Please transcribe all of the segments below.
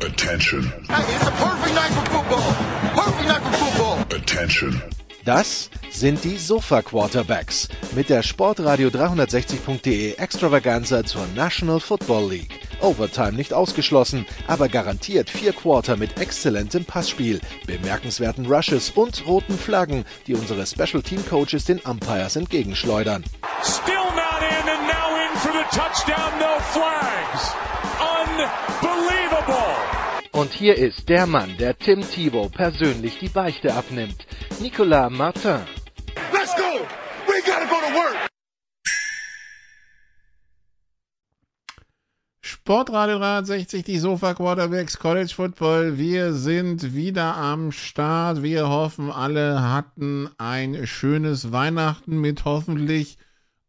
Attention. Hey, it's a perfect night for football. Perfect night for football. Attention. Das sind die Sofa Quarterbacks mit der Sportradio 360.de Extravaganza zur National Football League. Overtime nicht ausgeschlossen, aber garantiert vier Quarter mit exzellentem Passspiel, bemerkenswerten Rushes und roten Flaggen, die unsere Special Team Coaches den Umpires entgegenschleudern. Still for the touchdown, no flags. Unbelievable! Und hier ist der Mann, der Tim Thibault persönlich die Beichte abnimmt. Nicolas Martin. Let's go! We gotta go to work! Sportradio 360, die Sofa Quarterbacks College Football. Wir sind wieder am Start. Wir hoffen, alle hatten ein schönes Weihnachten mit hoffentlich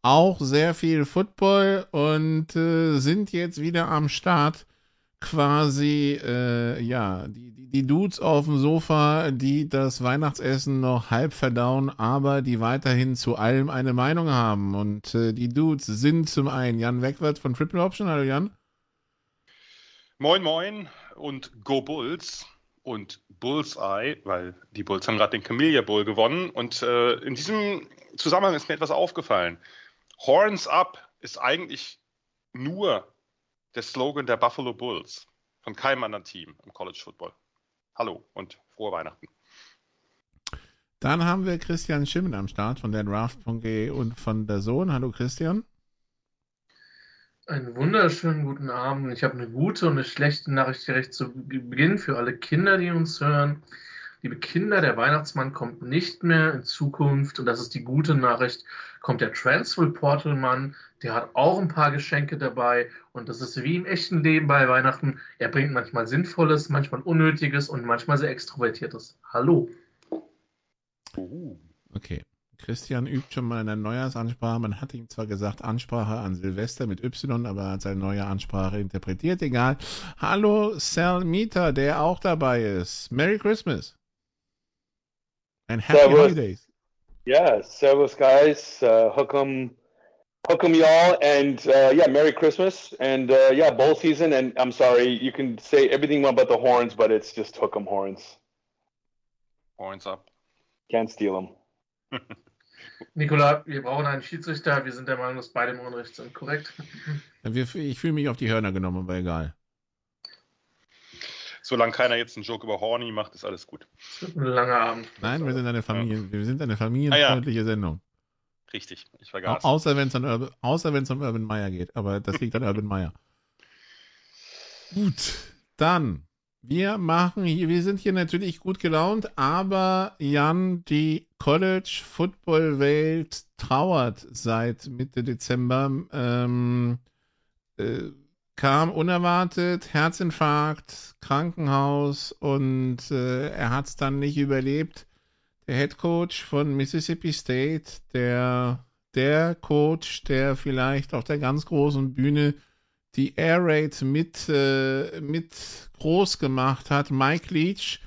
auch sehr viel Football und äh, sind jetzt wieder am Start quasi, äh, ja, die, die Dudes auf dem Sofa, die das Weihnachtsessen noch halb verdauen, aber die weiterhin zu allem eine Meinung haben. Und äh, die Dudes sind zum einen Jan Wegwert von Triple Option. Hallo Jan. Moin Moin und Go Bulls und Bullseye, weil die Bulls haben gerade den Camellia Bowl gewonnen. Und äh, in diesem Zusammenhang ist mir etwas aufgefallen. Horns Up ist eigentlich nur der Slogan der Buffalo Bulls, von keinem anderen Team im College Football. Hallo und frohe Weihnachten. Dann haben wir Christian Schimmen am Start von der Draft.de und von der Sohn. Hallo Christian. Einen wunderschönen guten Abend. Ich habe eine gute und eine schlechte Nachricht direkt zu Beginn für alle Kinder, die uns hören. Liebe Kinder, der Weihnachtsmann kommt nicht mehr in Zukunft und das ist die gute Nachricht. Kommt der Transfer Portal Mann, der hat auch ein paar Geschenke dabei und das ist wie im echten Leben bei Weihnachten. Er bringt manchmal Sinnvolles, manchmal Unnötiges und manchmal sehr Extrovertiertes. Hallo. Okay. Christian übt schon mal eine Neujahrsansprache. Man hat ihm zwar gesagt Ansprache an Silvester mit Y, aber er hat seine neue Ansprache interpretiert. Egal. Hallo Sal Mieter, der auch dabei ist. Merry Christmas. And happy servus. holidays. Yeah, servus guys. Uh, hook 'em, hook 'em y'all, and uh, yeah, Merry Christmas, and uh, yeah, bowl season. And I'm sorry, you can say everything about the horns, but it's just hook 'em horns. Horns up. Can't steal them. Nikola, wir brauchen einen Schiedsrichter. Wir sind der Meinung, dass beide im Unrecht sind. Korrekt? Ich fühle mich auf die Hörner genommen, aber egal solange keiner jetzt einen Joke über Horny macht, ist alles gut. Ein langer Abend. Nein, wir sind eine Familie, ja. wir sind eine familienfreundliche ah, ja. Sendung. Richtig, ich vergaß. außer wenn es um Urban Meyer geht, aber das liegt an Urban Meyer. Gut, dann wir machen hier, wir sind hier natürlich gut gelaunt, aber Jan, die College Football Welt trauert seit Mitte Dezember. Ähm, äh, kam unerwartet, Herzinfarkt, Krankenhaus und äh, er hat es dann nicht überlebt. Der Head Coach von Mississippi State, der, der Coach, der vielleicht auf der ganz großen Bühne die Air Raid mit, äh, mit groß gemacht hat, Mike Leach,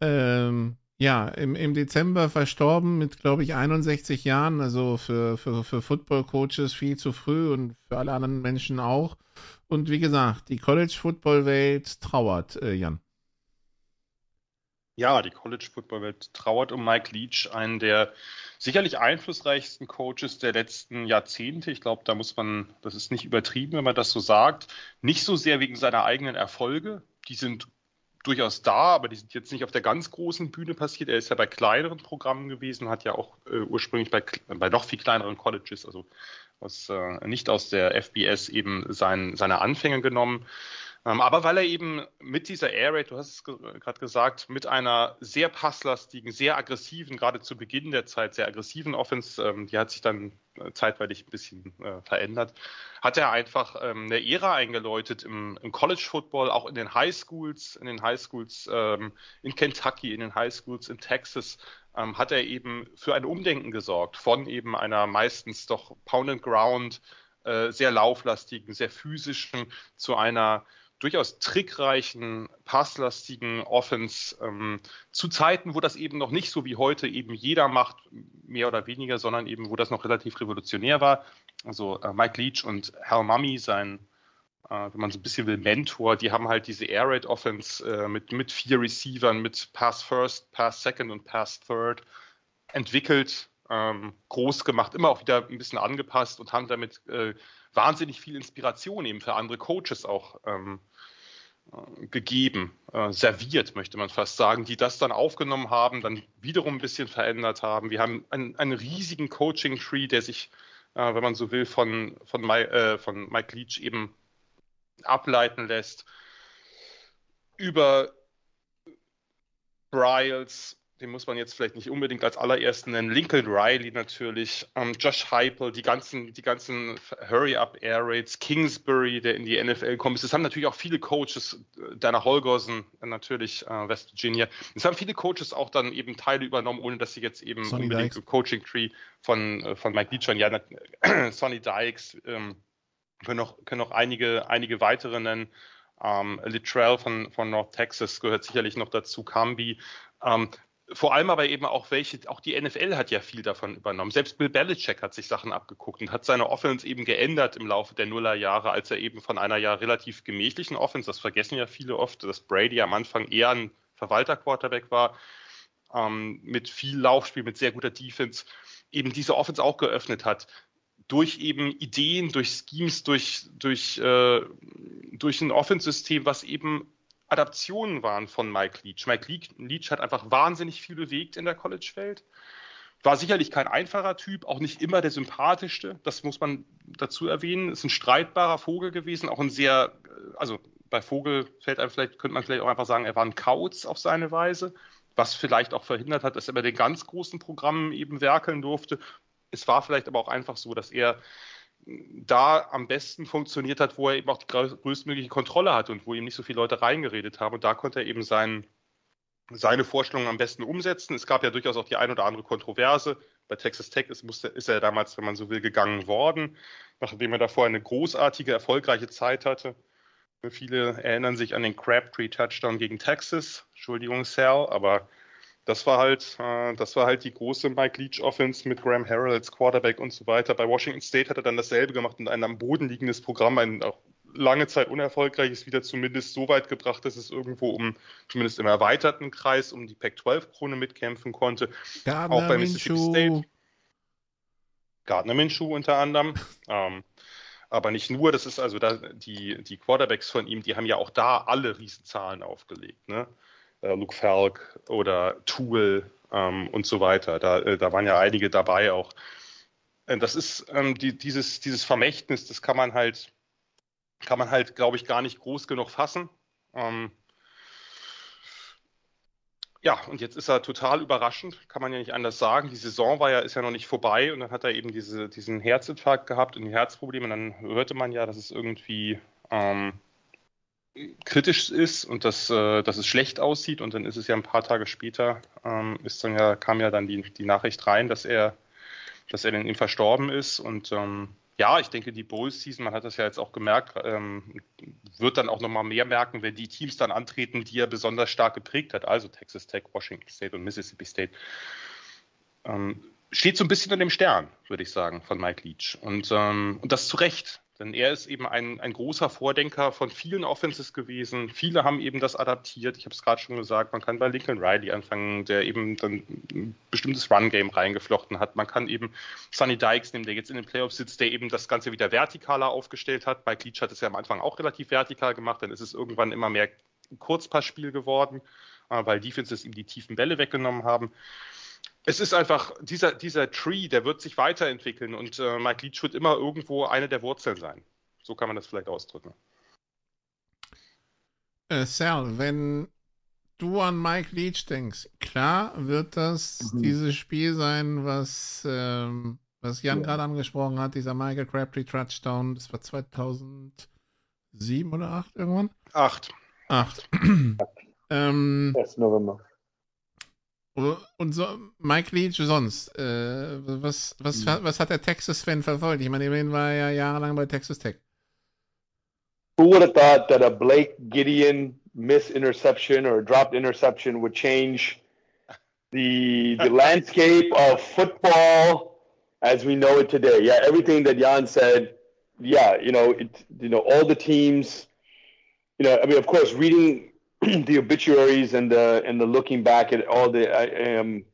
ähm, ja, im, im Dezember verstorben mit, glaube ich, 61 Jahren, also für, für, für Football-Coaches viel zu früh und für alle anderen Menschen auch. Und wie gesagt, die College-Football-Welt trauert, äh, Jan. Ja, die College-Football-Welt trauert um Mike Leach, einen der sicherlich einflussreichsten Coaches der letzten Jahrzehnte. Ich glaube, da muss man, das ist nicht übertrieben, wenn man das so sagt. Nicht so sehr wegen seiner eigenen Erfolge. Die sind durchaus da, aber die sind jetzt nicht auf der ganz großen Bühne passiert. Er ist ja bei kleineren Programmen gewesen, hat ja auch äh, ursprünglich bei, bei noch viel kleineren Colleges, also aus, äh, nicht aus der FBS eben sein, seine Anfänge genommen. Ähm, aber weil er eben mit dieser Air Raid, du hast es gerade gesagt, mit einer sehr passlastigen, sehr aggressiven, gerade zu Beginn der Zeit sehr aggressiven Offense, ähm, die hat sich dann äh, zeitweilig ein bisschen äh, verändert, hat er einfach ähm, eine Ära eingeläutet im, College Football, auch in den High Schools, in den High Schools in Kentucky, in den High Schools in Texas, hat er eben für ein Umdenken gesorgt von eben einer meistens doch Pound and Ground, äh, sehr lauflastigen, sehr physischen zu einer durchaus trickreichen, passlastigen Offense ähm, zu Zeiten, wo das eben noch nicht so wie heute eben jeder macht, mehr oder weniger, sondern eben wo das noch relativ revolutionär war. also äh, Mike Leach und Hal Mummy, sein, äh, wenn man so ein bisschen will, Mentor, die haben halt diese Air Raid Offense äh, mit, mit vier Receivern, mit Pass First, Pass Second und Pass Third entwickelt, ähm, groß gemacht, immer auch wieder ein bisschen angepasst und haben damit äh, wahnsinnig viel Inspiration eben für andere Coaches auch ähm, äh, gegeben, äh, serviert, möchte man fast sagen, die das dann aufgenommen haben, dann wiederum ein bisschen verändert haben. Wir haben einen, einen riesigen Coaching-Tree, der sich, äh, wenn man so will, von, von, My, äh, von Mike Leach eben ableiten lässt. Über Bryles, den muss man jetzt vielleicht nicht unbedingt als allerersten nennen. Lincoln Riley natürlich, ähm, Josh Heupel, die ganzen, die ganzen Hurry-Up Air Raids, Kingsbury, der in die NFL kommt. Es haben natürlich auch viele Coaches, äh, Dana Holgorsen natürlich, äh, West Virginia. Es haben viele Coaches auch dann eben Teile übernommen, ohne dass sie jetzt eben Sonny unbedingt im Coaching-Tree von, äh, von Mike Leach ja, äh, Sonny Dykes, ähm, können noch, können noch einige, einige weitere nennen. Ähm, Littrell von, von North Texas gehört sicherlich noch dazu, Camby. Ähm, vor allem aber eben auch welche, auch die NFL hat ja viel davon übernommen. Selbst Bill Belichick hat sich Sachen abgeguckt und hat seine Offense eben geändert im Laufe der Nullerjahre, als er eben von einer ja relativ gemächlichen Offense, das vergessen ja viele oft, dass Brady am Anfang eher ein Verwalter-Quarterback war, ähm, mit viel Laufspiel, mit sehr guter Defense, eben diese Offense auch geöffnet hat. Durch eben Ideen, durch Schemes, durch, durch, äh, durch ein Offense-System, was eben Adaptionen waren von Mike Leach. Mike Leach hat einfach wahnsinnig viel bewegt in der College-Welt. War sicherlich kein einfacher Typ, auch nicht immer der sympathischste. Das muss man dazu erwähnen. Ist ein streitbarer Vogel gewesen, auch ein sehr, also bei Vogel fällt einem vielleicht, könnte man vielleicht auch einfach sagen, er war ein Kauz auf seine Weise, was vielleicht auch verhindert hat, dass er bei den ganz großen Programmen eben werkeln durfte. Es war vielleicht aber auch einfach so, dass er da am besten funktioniert hat, wo er eben auch die größtmögliche Kontrolle hatte und wo ihm nicht so viele Leute reingeredet haben. Und da konnte er eben sein, seine Vorstellungen am besten umsetzen. Es gab ja durchaus auch die ein oder andere Kontroverse. Bei Texas Tech ist, musste, ist er damals, wenn man so will, gegangen worden, nachdem er davor eine großartige, erfolgreiche Zeit hatte. Viele erinnern sich an den Crabtree-Touchdown gegen Texas. Entschuldigung, Sal, aber das war halt, äh, das war halt die große Mike Leach Offense mit Graham Harrell als Quarterback und so weiter. Bei Washington State hat er dann dasselbe gemacht und ein am Boden liegendes Programm, ein auch lange Zeit unerfolgreiches, wieder zumindest so weit gebracht, dass es irgendwo um, zumindest im erweiterten Kreis, um die Pac-12-Krone mitkämpfen konnte. Gardner auch bei Mississippi Minshew. State. Gardner Minshew unter anderem. ähm, aber nicht nur, das ist also da, die, die Quarterbacks von ihm, die haben ja auch da alle Riesenzahlen aufgelegt. Ne? Äh, Luke Falk oder Tool ähm, und so weiter. Da, äh, da waren ja einige dabei auch. Äh, das ist ähm, die, dieses, dieses Vermächtnis, das kann man halt, kann man halt, glaube ich, gar nicht groß genug fassen. Ähm, ja, und jetzt ist er total überraschend, kann man ja nicht anders sagen. Die Saison war ja, ist ja noch nicht vorbei und dann hat er eben diese, diesen Herzinfarkt gehabt und die Herzprobleme. Und dann hörte man ja, dass es irgendwie ähm, kritisch ist und dass, äh, dass es schlecht aussieht und dann ist es ja ein paar Tage später, ähm, ist dann ja, kam ja dann die, die Nachricht rein, dass er, dass er dann eben verstorben ist und ähm, ja, ich denke, die Bulls-Season, man hat das ja jetzt auch gemerkt, ähm, wird dann auch nochmal mehr merken, wenn die Teams dann antreten, die er besonders stark geprägt hat, also Texas Tech, Washington State und Mississippi State. Ähm, steht so ein bisschen an dem Stern, würde ich sagen, von Mike Leach. Und, ähm, und das zu Recht. Denn er ist eben ein, ein großer Vordenker von vielen Offenses gewesen. Viele haben eben das adaptiert. Ich habe es gerade schon gesagt, man kann bei Lincoln Riley anfangen, der eben dann ein bestimmtes Run-Game reingeflochten hat. Man kann eben Sonny Dykes nehmen, der jetzt in den Playoffs sitzt, der eben das Ganze wieder vertikaler aufgestellt hat. Bei Leach hat es ja am Anfang auch relativ vertikal gemacht, dann ist es irgendwann immer mehr Kurzpassspiel geworden, äh, weil Defenses ihm die tiefen Bälle weggenommen haben es ist einfach, dieser, dieser Tree, der wird sich weiterentwickeln und äh, Mike Leach wird immer irgendwo eine der Wurzeln sein. So kann man das vielleicht ausdrücken. Äh, Sal, wenn du an Mike Leach denkst, klar wird das mhm. dieses Spiel sein, was, ähm, was Jan ja. gerade angesprochen hat, dieser Michael Crabtree Touchdown, das war 2007 oder 2008 irgendwann? 8. 8. ähm, 1. November. Und so, Mike Leach sonst, äh, was, was, mhm. was hat der Texas-Fan verfolgt? Ich meine, immerhin war er ja jahrelang bei Texas Tech. Who would have thought that a Blake Gideon miss interception or dropped interception would change the the landscape of football as we know it today. Yeah, everything that Jan said. Yeah, you know, it, you know, all the teams. You know, I mean, of course, reading the obituaries and the and the looking back at all the um,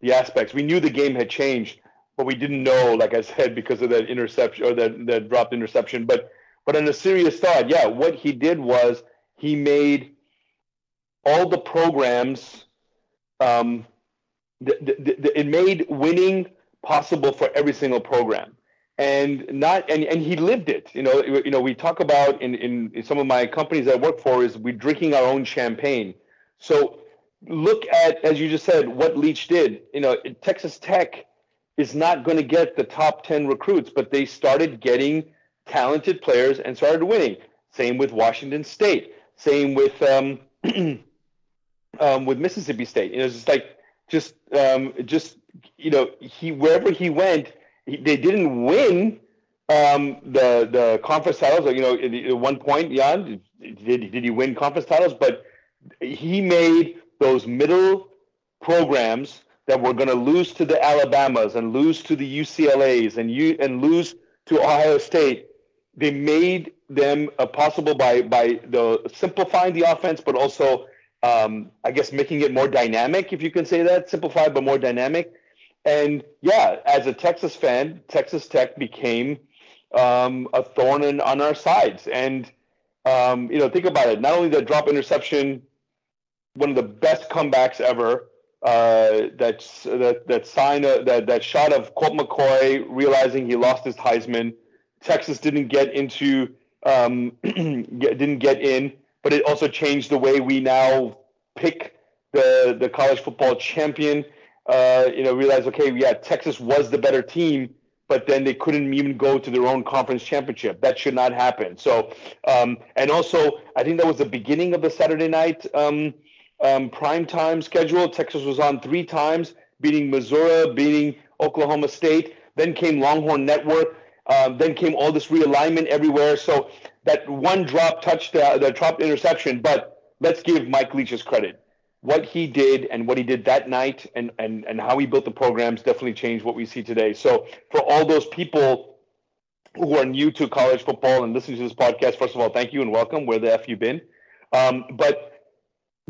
the aspects, we knew the game had changed, but we didn't know, like I said, because of that interception or that that dropped interception. But but on a serious thought, yeah, what he did was he made all the programs. Um, the, the, it made winning possible for every single program and not and, and he lived it. You know you know we talk about in, in, in some of my companies i work for is we're drinking our own champagne. So look at as you just said what leach did. You know texas tech is not going to get the top 10 recruits but they started getting talented players and started winning. Same with washington state. Same with um, um, with mississippi state. You know it's just like just um, just you know, he wherever he went, they didn't win um, the the conference titles. You know, at one point, Jan did did he win conference titles? But he made those middle programs that were going to lose to the Alabamas and lose to the UCLA's and you and lose to Ohio State. They made them possible by by the simplifying the offense, but also um, I guess making it more dynamic, if you can say that, simplified but more dynamic. And yeah, as a Texas fan, Texas Tech became um, a thorn in, on our sides. And um, you know, think about it. Not only the drop interception, one of the best comebacks ever. Uh, that's that that sign of, that that shot of Colt McCoy realizing he lost his Heisman. Texas didn't get into um, didn't get in, but it also changed the way we now pick the the college football champion uh, you know, realized, okay, yeah, Texas was the better team, but then they couldn't even go to their own conference championship. That should not happen. So, um, and also, I think that was the beginning of the Saturday night um, um, prime time schedule. Texas was on three times, beating Missouri, beating Oklahoma State. Then came Longhorn Network. Um, then came all this realignment everywhere. So that one drop touchdown, the drop interception. But let's give Mike Leach his credit what he did and what he did that night and, and, and how he built the programs definitely changed what we see today. So for all those people who are new to college football and listening to this podcast, first of all, thank you and welcome. Where the F you been? Um, but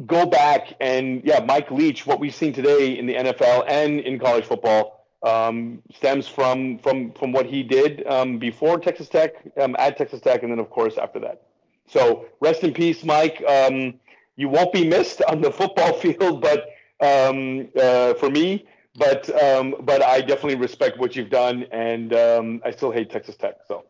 go back and yeah, Mike Leach, what we've seen today in the NFL and in college football um, stems from from from what he did um, before Texas Tech, um, at Texas Tech, and then of course after that. So rest in peace, Mike. Um, you won't be missed on the football field, but um, uh, for me, but um, but I definitely respect what you've done, and um, I still hate Texas Tech. So,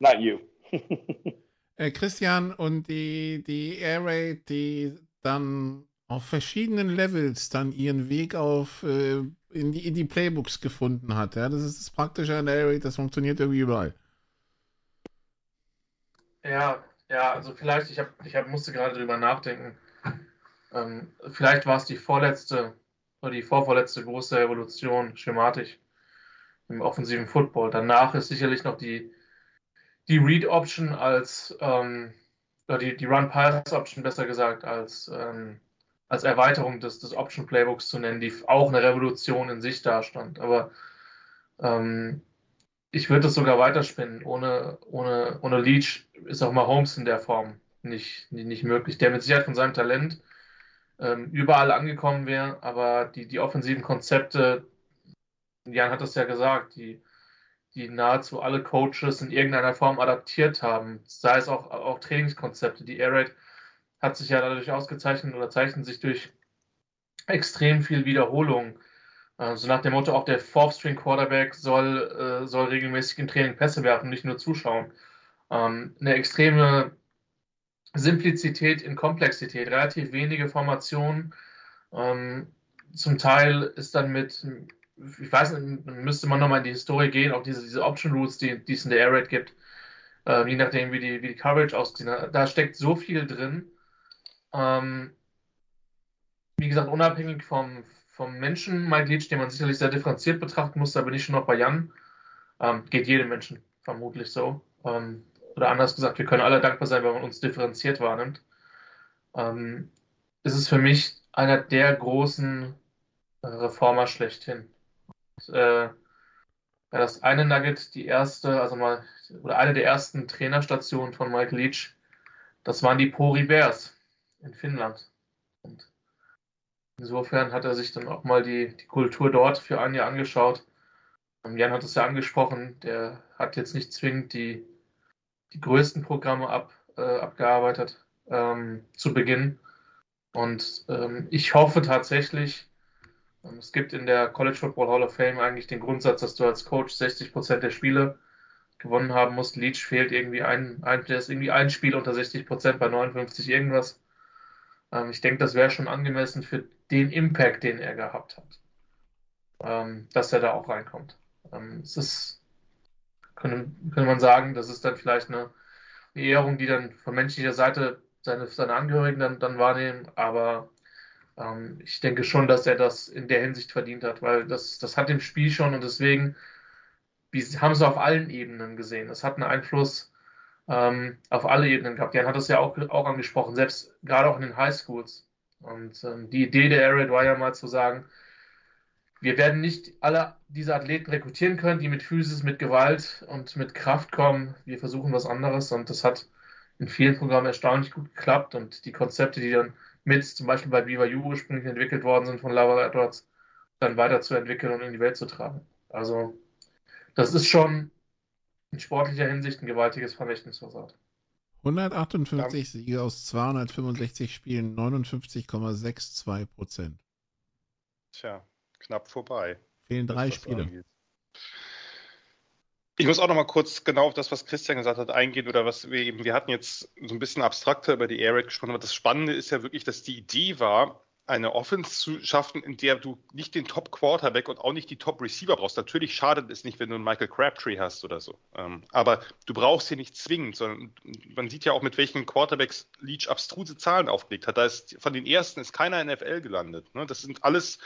not you. äh, Christian und die die Air Raid, die dann auf verschiedenen Levels dann ihren Weg auf äh, in, die, in die Playbooks gefunden hat. Ja, das ist das Praktische an der Air Raid, das funktioniert irgendwie überall. Ja, ja, also vielleicht, ich, hab, ich hab, musste gerade drüber nachdenken. Ähm, vielleicht war es die vorletzte oder die vorvorletzte große Revolution schematisch im offensiven Football. Danach ist sicherlich noch die, die Read-Option als, ähm, oder die, die Run-Pass-Option besser gesagt, als, ähm, als Erweiterung des, des Option-Playbooks zu nennen, die auch eine Revolution in sich darstand. Aber ähm, ich würde das sogar weiterspinnen. Ohne, ohne, ohne Leach ist auch mal Holmes in der Form nicht, nicht möglich. Der mit Sicherheit von seinem Talent ähm, überall angekommen wäre, aber die, die offensiven Konzepte, Jan hat das ja gesagt, die, die nahezu alle Coaches in irgendeiner Form adaptiert haben, sei es auch, auch Trainingskonzepte. Die Air Raid hat sich ja dadurch ausgezeichnet oder zeichnet sich durch extrem viel Wiederholung also nach dem Motto, auch der Fourth String Quarterback soll, äh, soll regelmäßig im Training Pässe werfen, nicht nur zuschauen. Ähm, eine extreme Simplizität in Komplexität, relativ wenige Formationen. Ähm, zum Teil ist dann mit, ich weiß nicht, müsste man nochmal in die Historie gehen, auch diese, diese Option Routes, die, die es in der Air Raid gibt, äh, je nachdem, wie die, wie die Coverage aussieht. Da steckt so viel drin. Ähm, wie gesagt, unabhängig vom, vom Menschen, Mike Leach, den man sicherlich sehr differenziert betrachten muss, aber nicht schon noch bei Jan, ähm, geht jedem Menschen vermutlich so. Ähm, oder anders gesagt, wir können alle dankbar sein, wenn man uns differenziert wahrnimmt. Ähm, ist es für mich einer der großen Reformer schlechthin. äh, das eine Nugget, die erste, also mal, oder eine der ersten Trainerstationen von Mike Leach, das waren die Pori Bears in Finnland. Und insofern hat er sich dann auch mal die, die Kultur dort für ein Jahr angeschaut. Und Jan hat es ja angesprochen, der hat jetzt nicht zwingend die, die größten Programme ab, äh, abgearbeitet ähm, zu Beginn. Und ähm, ich hoffe tatsächlich, ähm, es gibt in der College Football Hall of Fame eigentlich den Grundsatz, dass du als Coach 60 Prozent der Spiele gewonnen haben musst. Leach fehlt irgendwie ein, ein, der ist irgendwie ein Spiel unter 60 Prozent bei 59 irgendwas. Ähm, ich denke, das wäre schon angemessen für den Impact, den er gehabt hat, ähm, dass er da auch reinkommt. Ähm, es ist, könnte, könnte man sagen, das ist dann vielleicht eine, eine Ehrung, die dann von menschlicher Seite seine, seine Angehörigen dann, dann wahrnehmen, aber ähm, ich denke schon, dass er das in der Hinsicht verdient hat, weil das, das hat im Spiel schon und deswegen wir haben es auf allen Ebenen gesehen. Es hat einen Einfluss ähm, auf alle Ebenen gehabt. Jan hat es ja auch, auch angesprochen, selbst gerade auch in den Highschools. Und ähm, die Idee der Arid war ja mal zu sagen, wir werden nicht alle diese Athleten rekrutieren können, die mit Physis, mit Gewalt und mit Kraft kommen. Wir versuchen was anderes und das hat in vielen Programmen erstaunlich gut geklappt und die Konzepte, die dann mit zum Beispiel bei BYU ursprünglich entwickelt worden sind von Lava Edwards, dann weiterzuentwickeln und in die Welt zu tragen. Also das ist schon in sportlicher Hinsicht ein gewaltiges Vermächtnisversat. 158 ja. Siege aus 265 Spielen, 59,62 Prozent. Tja, knapp vorbei. Fehlen drei Spiele. Angeht. Ich muss auch noch mal kurz genau auf das, was Christian gesagt hat, eingehen oder was wir eben, wir hatten jetzt so ein bisschen abstrakter über die Air gesprochen, aber das Spannende ist ja wirklich, dass die Idee war, eine Offense zu schaffen, in der du nicht den Top Quarterback und auch nicht die Top Receiver brauchst. Natürlich schadet es nicht, wenn du einen Michael Crabtree hast oder so. Ähm, aber du brauchst sie nicht zwingend, sondern man sieht ja auch, mit welchen Quarterbacks Leach abstruse Zahlen aufgelegt hat. Da ist von den ersten ist keiner in NFL gelandet. Ne? Das sind alles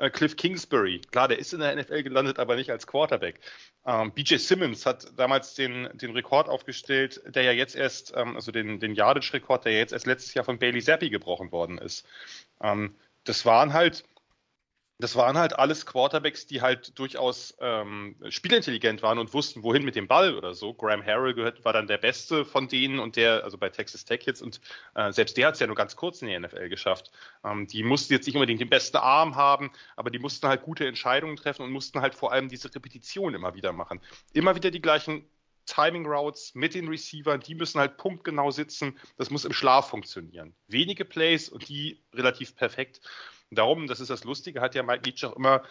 äh, Cliff Kingsbury, klar, der ist in der NFL gelandet, aber nicht als Quarterback. Ähm, BJ Simmons hat damals den, den Rekord aufgestellt, der ja jetzt erst, ähm, also den, den Yardage-Rekord, der ja jetzt erst letztes Jahr von Bailey Zappi gebrochen worden ist. Ähm, das waren halt das waren halt alles Quarterbacks, die halt durchaus ähm, spielintelligent waren und wussten, wohin mit dem Ball oder so. Graham Harrell gehört, war dann der Beste von denen und der, also bei Texas Tech jetzt, und äh, selbst der hat es ja nur ganz kurz in die NFL geschafft. Ähm, die mussten jetzt nicht unbedingt den besten Arm haben, aber die mussten halt gute Entscheidungen treffen und mussten halt vor allem diese Repetition immer wieder machen. Immer wieder die gleichen Timing Routes mit den Receivern, die müssen halt punktgenau sitzen. Das muss im Schlaf funktionieren. Wenige Plays und die relativ perfekt. Darum, das ist das Lustige, hat ja Mike Leach auch immer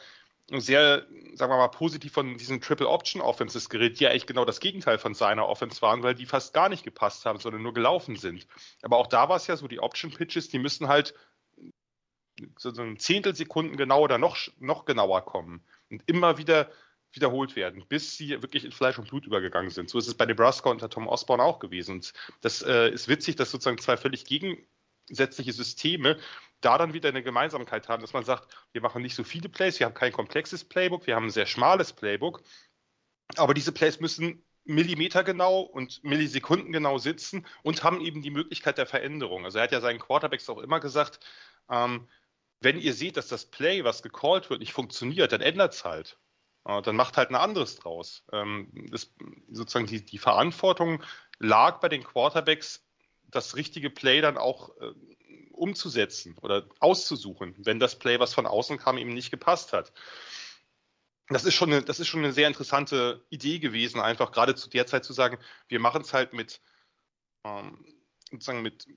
sehr, sagen wir mal, positiv von diesen Triple Option Offenses geredet, die ja eigentlich genau das Gegenteil von seiner Offense waren, weil die fast gar nicht gepasst haben, sondern nur gelaufen sind. Aber auch da war es ja so, die Option Pitches, die müssen halt so ein Zehntelsekunden genau oder noch, noch genauer kommen und immer wieder wiederholt werden, bis sie wirklich in Fleisch und Blut übergegangen sind. So ist es bei Nebraska unter Tom Osborne auch gewesen. Und das äh, ist witzig, dass sozusagen zwei völlig gegensätzliche Systeme da dann wieder eine Gemeinsamkeit haben, dass man sagt, wir machen nicht so viele Plays, wir haben kein komplexes Playbook, wir haben ein sehr schmales Playbook, aber diese Plays müssen Millimeter genau und Millisekunden genau sitzen und haben eben die Möglichkeit der Veränderung. Also er hat ja seinen Quarterbacks auch immer gesagt, ähm, wenn ihr seht, dass das Play, was gecallt wird, nicht funktioniert, dann ändert es halt. Dann macht halt ein anderes draus. Ähm, das, sozusagen die, die Verantwortung lag bei den Quarterbacks, das richtige Play dann auch äh, umzusetzen oder auszusuchen, wenn das Play, was von außen kam, eben nicht gepasst hat. Das ist schon eine, das ist schon eine sehr interessante Idee gewesen, einfach gerade zu der Zeit zu sagen, wir machen es halt mit, ähm, sozusagen mit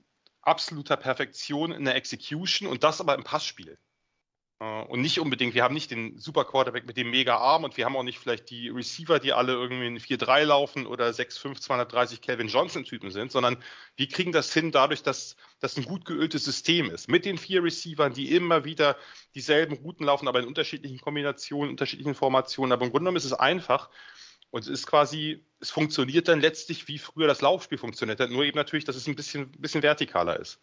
absoluter Perfektion in der Execution und das aber im Passspiel. Äh, und nicht unbedingt, wir haben nicht den Super Quarterback mit dem mega Arm und wir haben auch nicht vielleicht die Receiver, die alle irgendwie in 4-3 laufen oder 6-5, 230 Calvin Johnson-Typen sind, sondern wir kriegen das hin dadurch, dass das ein gut geöltes System ist. Mit den vier Receivern, die immer wieder dieselben Routen laufen, aber in unterschiedlichen Kombinationen, unterschiedlichen Formationen. Aber im Grunde genommen ist es einfach. Und es ist quasi, es funktioniert dann letztlich, wie früher das Laufspiel funktioniert hat, nur eben natürlich, dass es ein bisschen, bisschen vertikaler ist.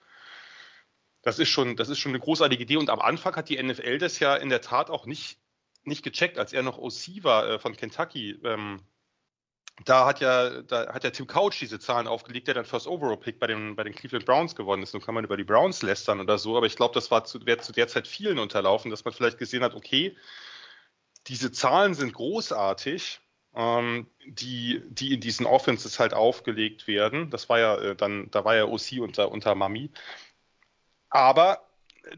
Das ist schon, das ist schon eine großartige Idee. Und am Anfang hat die NFL das ja in der Tat auch nicht, nicht gecheckt, als er noch OC war äh, von Kentucky. Ähm, da hat ja, da hat ja Tim Couch diese Zahlen aufgelegt, der dann First Overall Pick bei den, bei den Cleveland Browns gewonnen ist. Nun kann man über die Browns lästern oder so, aber ich glaube, das war zu, wäre zu der Zeit vielen unterlaufen, dass man vielleicht gesehen hat, okay, diese Zahlen sind großartig, ähm, die, die in diesen Offenses halt aufgelegt werden. Das war ja äh, dann, da war ja OC unter, unter Mami. Aber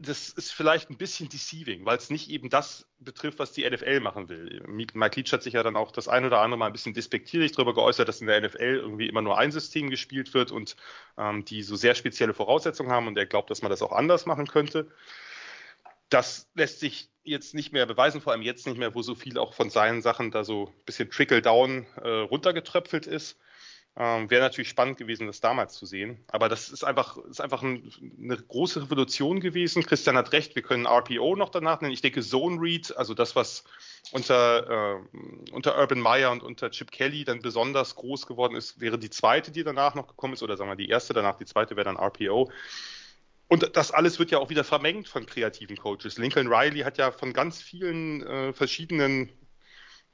das ist vielleicht ein bisschen deceiving, weil es nicht eben das betrifft, was die NFL machen will. Mike Leach hat sich ja dann auch das ein oder andere Mal ein bisschen despektierlich darüber geäußert, dass in der NFL irgendwie immer nur ein System gespielt wird und ähm, die so sehr spezielle Voraussetzungen haben und er glaubt, dass man das auch anders machen könnte. Das lässt sich jetzt nicht mehr beweisen, vor allem jetzt nicht mehr, wo so viel auch von seinen Sachen da so ein bisschen Trickle-Down äh, runtergetröpfelt ist. Ähm, Wäre natürlich spannend gewesen, das damals zu sehen. Aber das ist einfach, ist einfach ein, eine große Revolution gewesen. Christian hat recht, wir können RPO noch danach nennen. Ich denke, Zone Read, also das, was unter, äh, unter Urban Meyer und unter Chip Kelly dann besonders groß geworden ist, wäre die zweite, die danach noch gekommen ist, oder sagen wir die erste danach, die zweite wäre dann RPO. Und das alles wird ja auch wieder vermengt von kreativen Coaches. Lincoln Riley hat ja von ganz vielen äh, verschiedenen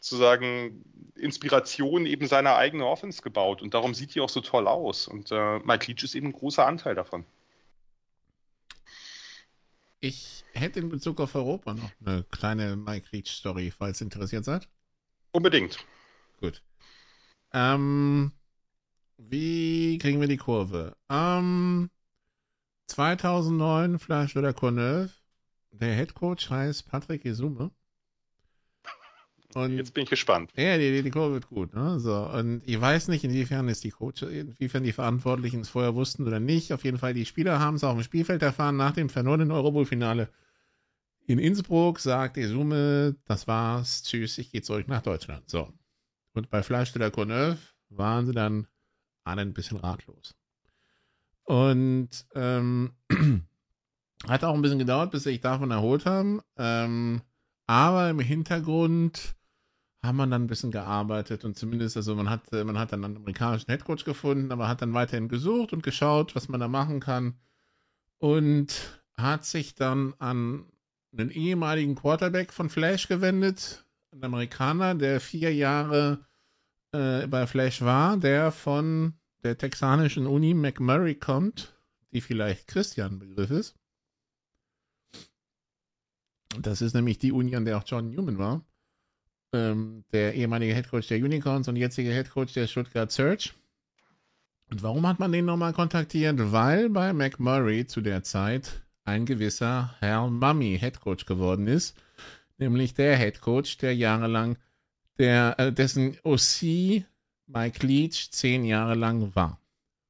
sozusagen Inspiration eben seiner eigenen Offense gebaut und darum sieht die auch so toll aus und äh, Mike Leach ist eben ein großer Anteil davon. Ich hätte in Bezug auf Europa noch eine kleine Mike Leach Story, falls interessiert seid. Unbedingt. Gut. Ähm, wie kriegen wir die Kurve? Ähm, 2009 Flash oder Courneuve. Der Head Coach heißt Patrick Isume. Und Jetzt bin ich gespannt. Ja, die, die Kurve wird gut. Ne? So, und ich weiß nicht, inwiefern es die Coach, inwiefern die Verantwortlichen es vorher wussten oder nicht. Auf jeden Fall, die Spieler haben es auf dem Spielfeld erfahren nach dem verlorenen Eurobowl-Finale in Innsbruck. Sagt Esume, das war's, tschüss, ich gehe zurück nach Deutschland. So. Und bei Fleischsteller Courneuve waren sie dann alle ein bisschen ratlos. Und ähm, hat auch ein bisschen gedauert, bis sie sich davon erholt haben. Ähm, aber im Hintergrund haben wir dann ein bisschen gearbeitet und zumindest, also man hat, man hat dann einen amerikanischen Headcoach gefunden, aber hat dann weiterhin gesucht und geschaut, was man da machen kann und hat sich dann an einen ehemaligen Quarterback von Flash gewendet, ein Amerikaner, der vier Jahre äh, bei Flash war, der von der texanischen Uni McMurray kommt, die vielleicht Christian Begriff ist. Das ist nämlich die Uni, an der auch John Newman war ähm, der ehemalige Headcoach der Unicorns und jetzige Headcoach der Stuttgart Search. Und warum hat man den nochmal kontaktiert? Weil bei McMurray zu der Zeit ein gewisser Herr Mummy Headcoach geworden ist, nämlich der Headcoach, der jahrelang, der, äh, dessen OC Mike Leach zehn Jahre lang war.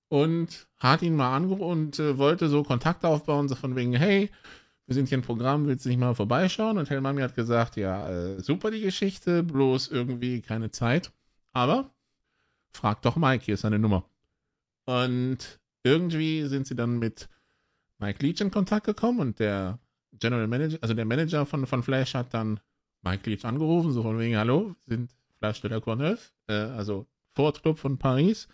Und hat ihn mal angerufen und äh, wollte so Kontakt aufbauen, so von wegen, hey, wir sind hier ein Programm, willst du nicht mal vorbeischauen? Und Helmami hat gesagt, ja, äh, super die Geschichte, bloß irgendwie keine Zeit. Aber frag doch Mike, hier ist seine Nummer. Und irgendwie sind sie dann mit Mike Leach in Kontakt gekommen und der General Manager, also der Manager von, von Flash hat dann Mike Leach angerufen, so von wegen, hallo, sind Flash de la Courneuve, äh, also Sportclub von Paris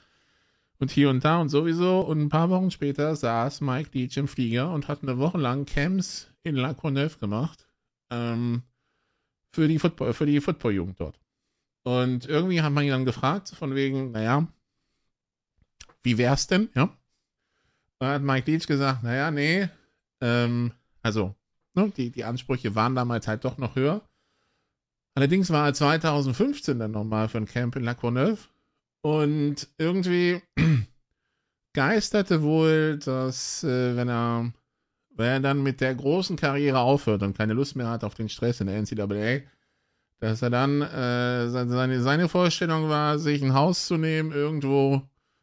und hier und da und sowieso. Und ein paar Wochen später saß Mike Leach im Flieger und hat eine Woche lang Camps in La Courneuve gemacht. Ähm, für die Football, für die Football-Jugend dort. Und irgendwie hat man ihn dann gefragt, von wegen, naja, wie wär's denn, ja? Da hat Mike Leach gesagt, naja, nee, ähm, also, ne, die, die Ansprüche waren damals halt doch noch höher. Allerdings war er 2015 dann nochmal für ein Camp in La Courneuve und irgendwie geisterte wohl, dass äh, wenn er wenn er dann mit der großen Karriere aufhört und keine Lust mehr hat auf den Stress in der NCAA, dass er dann äh, seine, seine Vorstellung war, sich ein Haus zu nehmen irgendwo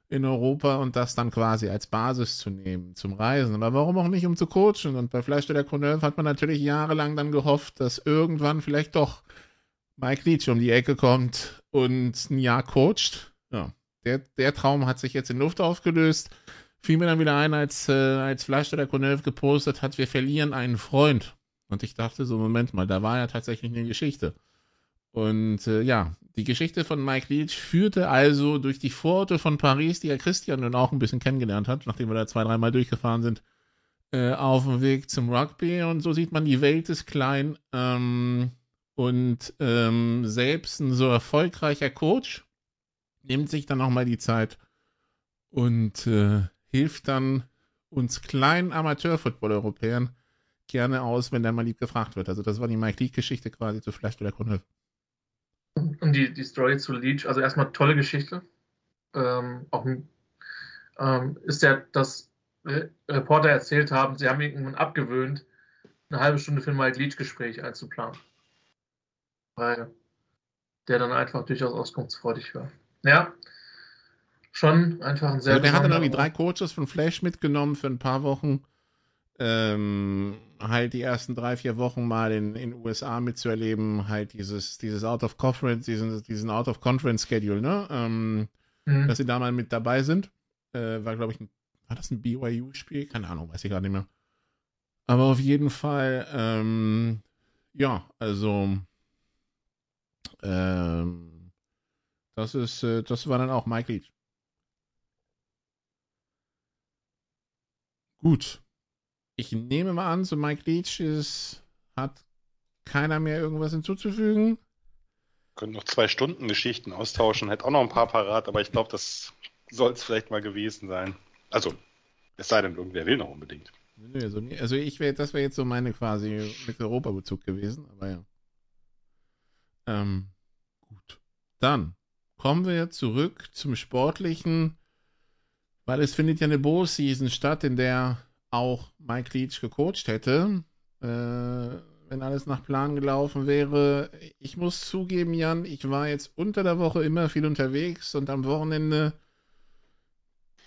in Europa und das dann quasi als Basis zu nehmen zum Reisen. Aber warum auch nicht, um zu coachen? Und bei Fleischsteller Courneuve hat man natürlich jahrelang dann gehofft, dass irgendwann vielleicht doch Mike Leach um die Ecke kommt und ein Jahr coacht ja, der, der Traum hat sich jetzt in Luft aufgelöst. Fiel mir dann wieder ein, als, äh, als Fleisch der Courneuve gepostet hat, wir verlieren einen Freund. Und ich dachte so, Moment mal, da war ja tatsächlich eine Geschichte. Und äh, ja, die Geschichte von Mike Leach führte also durch die Vororte von Paris, die ja Christian nun auch ein bisschen kennengelernt hat, nachdem wir da zwei, dreimal durchgefahren sind, äh, auf dem Weg zum Rugby. Und so sieht man, die Welt ist klein. Ähm, und ähm, selbst ein so erfolgreicher Coach nimmt sich dann nochmal die Zeit und äh, hilft dann uns kleinen Amateur-Football-Europäern gerne aus, wenn dann mal lieb gefragt wird. Also das war die Mike League-Geschichte quasi zu Flash oder Kunde. die, die Story zu Leach, also erstmal tolle Geschichte. Ähm, auch ähm, ist ja, dass Reporter erzählt haben, sie haben irgendwann abgewöhnt, eine halbe Stunde für ein Mike Leach-Gespräch einzuplanen. Weil der dann einfach durchaus auskunftsfreudig war. Ja, schon einfach ein sehr. Also der hat dann irgendwie drei Coaches von Flash mitgenommen für ein paar Wochen. Ähm, halt die ersten drei, vier Wochen mal in den USA mitzuerleben, halt dieses, dieses Out of Conference, diesen, diesen Out of Conference Schedule, ne? Ähm, mhm. Dass sie da mal mit dabei sind. Äh, war, glaube ich, ein, war das ein BYU-Spiel? Keine Ahnung, weiß ich gerade nicht mehr. Aber auf jeden Fall, ähm, ja, also ähm, das ist, äh, das war dann auch Mike Leach. Gut. Ich nehme mal an, so Mike Leach ist, hat keiner mehr irgendwas hinzuzufügen. Können noch zwei Stunden Geschichten austauschen, hätte auch noch ein paar parat, aber ich glaube, das soll es vielleicht mal gewesen sein. Also, es sei denn, irgendwer will noch unbedingt. Also, also ich wäre, das wäre jetzt so meine quasi mit Europa-Bezug gewesen, aber ja. Ähm, gut. Dann kommen wir zurück zum Sportlichen, weil es findet ja eine Bowl-Season statt, in der auch Mike Leach gecoacht hätte, äh, wenn alles nach Plan gelaufen wäre. Ich muss zugeben, Jan, ich war jetzt unter der Woche immer viel unterwegs und am Wochenende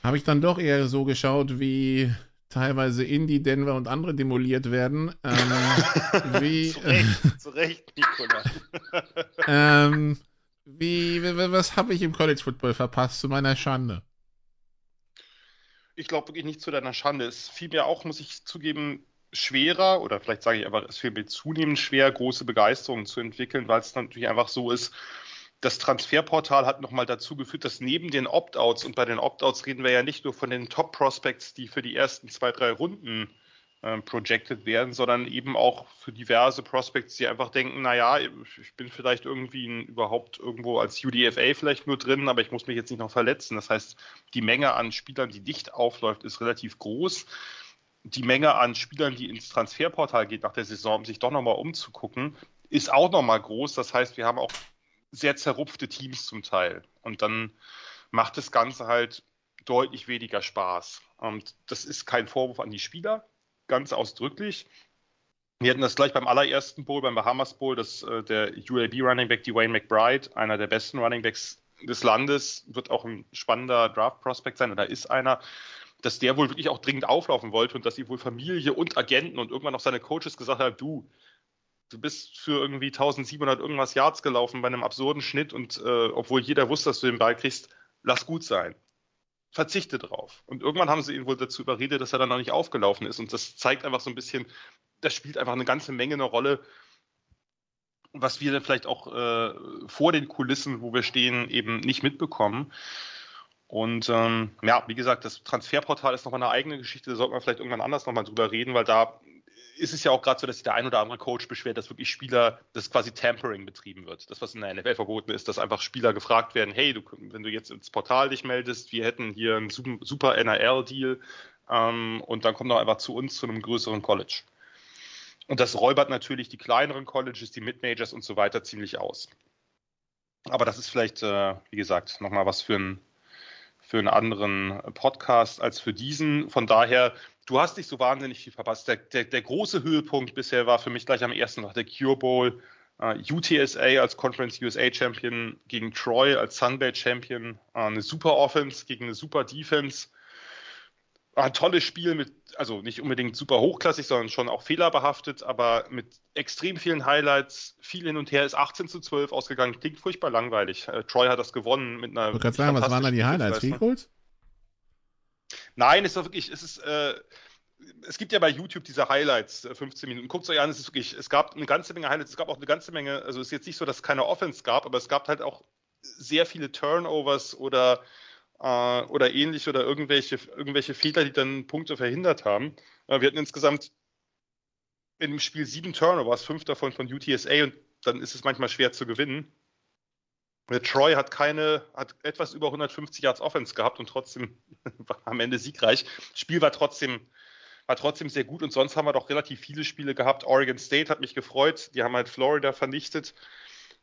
habe ich dann doch eher so geschaut, wie teilweise Indie, Denver und andere demoliert werden. Ähm, wie, zu Recht, zu Recht Nikola. ähm, wie, was habe ich im College Football verpasst, zu meiner Schande? Ich glaube wirklich nicht zu deiner Schande. Es fiel mir auch, muss ich zugeben, schwerer, oder vielleicht sage ich einfach, es fiel mir zunehmend schwer, große Begeisterung zu entwickeln, weil es natürlich einfach so ist, das Transferportal hat nochmal dazu geführt, dass neben den Opt-outs, und bei den Opt-outs reden wir ja nicht nur von den Top-Prospects, die für die ersten zwei, drei Runden projected werden, sondern eben auch für diverse Prospects, die einfach denken, naja, ich bin vielleicht irgendwie ein, überhaupt irgendwo als UDFA vielleicht nur drin, aber ich muss mich jetzt nicht noch verletzen. Das heißt, die Menge an Spielern, die dicht aufläuft, ist relativ groß. Die Menge an Spielern, die ins Transferportal geht nach der Saison, um sich doch nochmal umzugucken, ist auch nochmal groß. Das heißt, wir haben auch sehr zerrupfte Teams zum Teil. Und dann macht das Ganze halt deutlich weniger Spaß. Und das ist kein Vorwurf an die Spieler, ganz ausdrücklich. Wir hatten das gleich beim allerersten Bowl, beim Bahamas Bowl, dass äh, der UAB Running Back Dwayne McBride, einer der besten Running Backs des Landes, wird auch ein spannender Draft Prospect sein oder ist einer, dass der wohl wirklich auch dringend auflaufen wollte und dass sie wohl Familie und Agenten und irgendwann auch seine Coaches gesagt haben, du, du bist für irgendwie 1700 irgendwas Yards gelaufen bei einem absurden Schnitt und äh, obwohl jeder wusste, dass du den Ball kriegst, lass gut sein. Verzichte drauf. Und irgendwann haben sie ihn wohl dazu überredet, dass er dann noch nicht aufgelaufen ist. Und das zeigt einfach so ein bisschen, das spielt einfach eine ganze Menge eine Rolle, was wir dann vielleicht auch äh, vor den Kulissen, wo wir stehen, eben nicht mitbekommen. Und ähm, ja, wie gesagt, das Transferportal ist nochmal eine eigene Geschichte, da sollte man vielleicht irgendwann anders nochmal drüber reden, weil da ist es ja auch gerade so, dass sich der ein oder andere Coach beschwert, dass wirklich Spieler, dass quasi Tampering betrieben wird. Das, was in der NFL verboten ist, dass einfach Spieler gefragt werden, hey, du, wenn du jetzt ins Portal dich meldest, wir hätten hier einen super NRL-Deal ähm, und dann komm doch einfach zu uns, zu einem größeren College. Und das räubert natürlich die kleineren Colleges, die Mid-Majors und so weiter ziemlich aus. Aber das ist vielleicht, äh, wie gesagt, nochmal was für, ein, für einen anderen Podcast als für diesen. Von daher du hast nicht so wahnsinnig viel verpasst. Der, der, der, große Höhepunkt bisher war für mich gleich am ersten Tag der Cure Bowl. Uh, äh, UTSA als Conference USA Champion gegen Troy als Sunbelt Champion. Uh, eine super Offense gegen eine super Defense. Ein tolles Spiel mit, also nicht unbedingt super hochklassig, sondern schon auch fehlerbehaftet, aber mit extrem vielen Highlights, viel hin und her, ist 18 zu 12 ausgegangen. Klingt furchtbar langweilig. Uh, Troy hat das gewonnen mit einer. Ich wollte sagen, was waren da die Highlights? Field Goals? Nein, es ist wirklich, es ist, äh, es gibt ja bei YouTube diese Highlights, 15 äh, Minuten. Guckt euch an, es ist wirklich, es gab eine ganze Menge Highlights, es gab auch eine ganze Menge, also es ist jetzt nicht so, dass es keine Offense gab, aber es gab halt auch sehr viele Turnovers oder, äh, oder ähnlich oder irgendwelche, irgendwelche Fehler, die dann Punkte verhindert haben. Äh, wir hatten insgesamt in dem Spiel sieben Turnovers, fünf davon von UTSA und dann ist es manchmal schwer zu gewinnen. Troy hat keine, hat etwas über 150 Yards Offense gehabt und trotzdem war am Ende siegreich. Spiel war trotzdem, war trotzdem sehr gut und sonst haben wir doch relativ viele Spiele gehabt. Oregon State hat mich gefreut, die haben halt Florida vernichtet.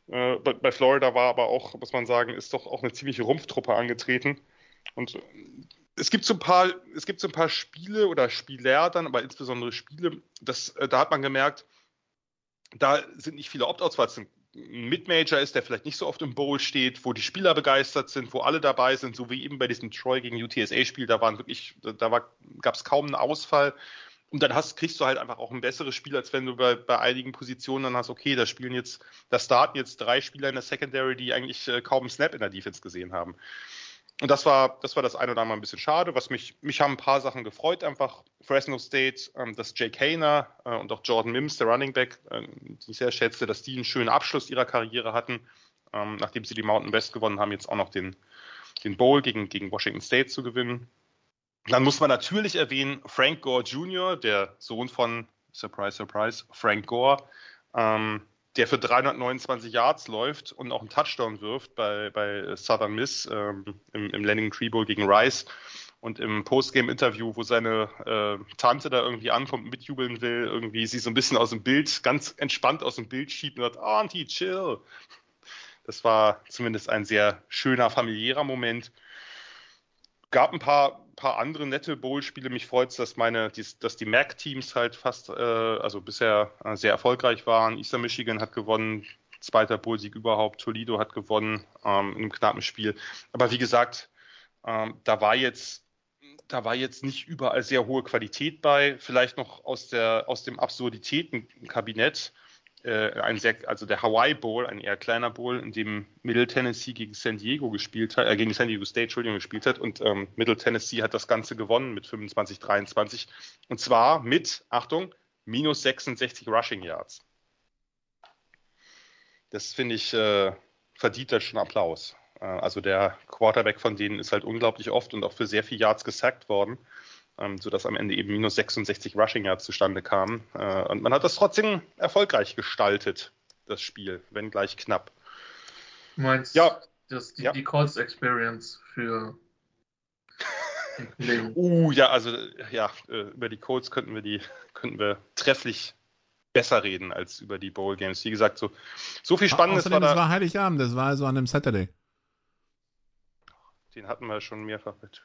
Äh, bei, Florida war aber auch, muss man sagen, ist doch auch eine ziemliche Rumpftruppe angetreten. Und äh, es gibt so ein paar, es gibt so ein paar Spiele oder Spieler dann, aber insbesondere Spiele, das, äh, da hat man gemerkt, da sind nicht viele Opt-outs, weil es ein Mid-Major ist, der vielleicht nicht so oft im Bowl steht, wo die Spieler begeistert sind, wo alle dabei sind, so wie eben bei diesem Troy gegen UTSA-Spiel, da waren wirklich, da gab es kaum einen Ausfall. Und dann hast, kriegst du halt einfach auch ein besseres Spiel, als wenn du bei, bei einigen Positionen dann hast, okay, da spielen jetzt, da starten jetzt drei Spieler in der Secondary, die eigentlich äh, kaum einen Snap in der Defense gesehen haben. Und das war, das war das eine oder andere ein bisschen schade. Was mich, mich haben ein paar Sachen gefreut, einfach Fresno State, ähm, dass Jake Hayner äh, und auch Jordan Mims, der Running Back, äh, die ich sehr schätze, dass die einen schönen Abschluss ihrer Karriere hatten, ähm, nachdem sie die Mountain West gewonnen haben, jetzt auch noch den, den Bowl gegen, gegen Washington State zu gewinnen. Dann muss man natürlich erwähnen, Frank Gore Jr., der Sohn von, surprise, surprise, Frank Gore, ähm, der für 329 Yards läuft und auch einen Touchdown wirft bei, bei Southern Miss ähm, im, im Landing Tree Bowl gegen Rice. Und im Postgame-Interview, wo seine äh, Tante da irgendwie ankommt, mitjubeln will, irgendwie sie so ein bisschen aus dem Bild, ganz entspannt aus dem Bild schiebt und sagt, Auntie, chill. Das war zumindest ein sehr schöner familiärer Moment. Gab ein paar paar andere nette Bowl-Spiele. Mich freut es, dass meine, dass die MAC-Teams halt fast, äh, also bisher äh, sehr erfolgreich waren. Eastern Michigan hat gewonnen, zweiter Bowl-Sieg überhaupt. Toledo hat gewonnen ähm, in einem knappen Spiel. Aber wie gesagt, ähm, da war jetzt da war jetzt nicht überall sehr hohe Qualität bei, vielleicht noch aus der aus dem Absurditätenkabinett äh, ein sehr, also der Hawaii Bowl, ein eher kleiner Bowl, in dem Middle Tennessee gegen San Diego gespielt hat, äh, gegen San Diego State, Entschuldigung, gespielt hat und ähm, Middle Tennessee hat das Ganze gewonnen mit 25, 23 und zwar mit, Achtung, minus 66 Rushing Yards. Das finde ich, äh, verdient das schon Applaus. Äh, also der Quarterback von denen ist halt unglaublich oft und auch für sehr viel Yards gesackt worden ähm, sodass am Ende eben minus 66 Rushing Yards zustande kamen. Äh, und man hat das trotzdem erfolgreich gestaltet, das Spiel, wenn gleich knapp. Du meinst, ja. das, die, ja. die Colts Experience für Uh, ja, also ja, äh, über die Colts könnten wir die, könnten wir trefflich besser reden als über die Bowl Games. Wie gesagt, so, so viel Spannendes Außerdem, war da. Das war Heiligabend, das war also an einem Saturday. Den hatten wir schon mehrfach mit.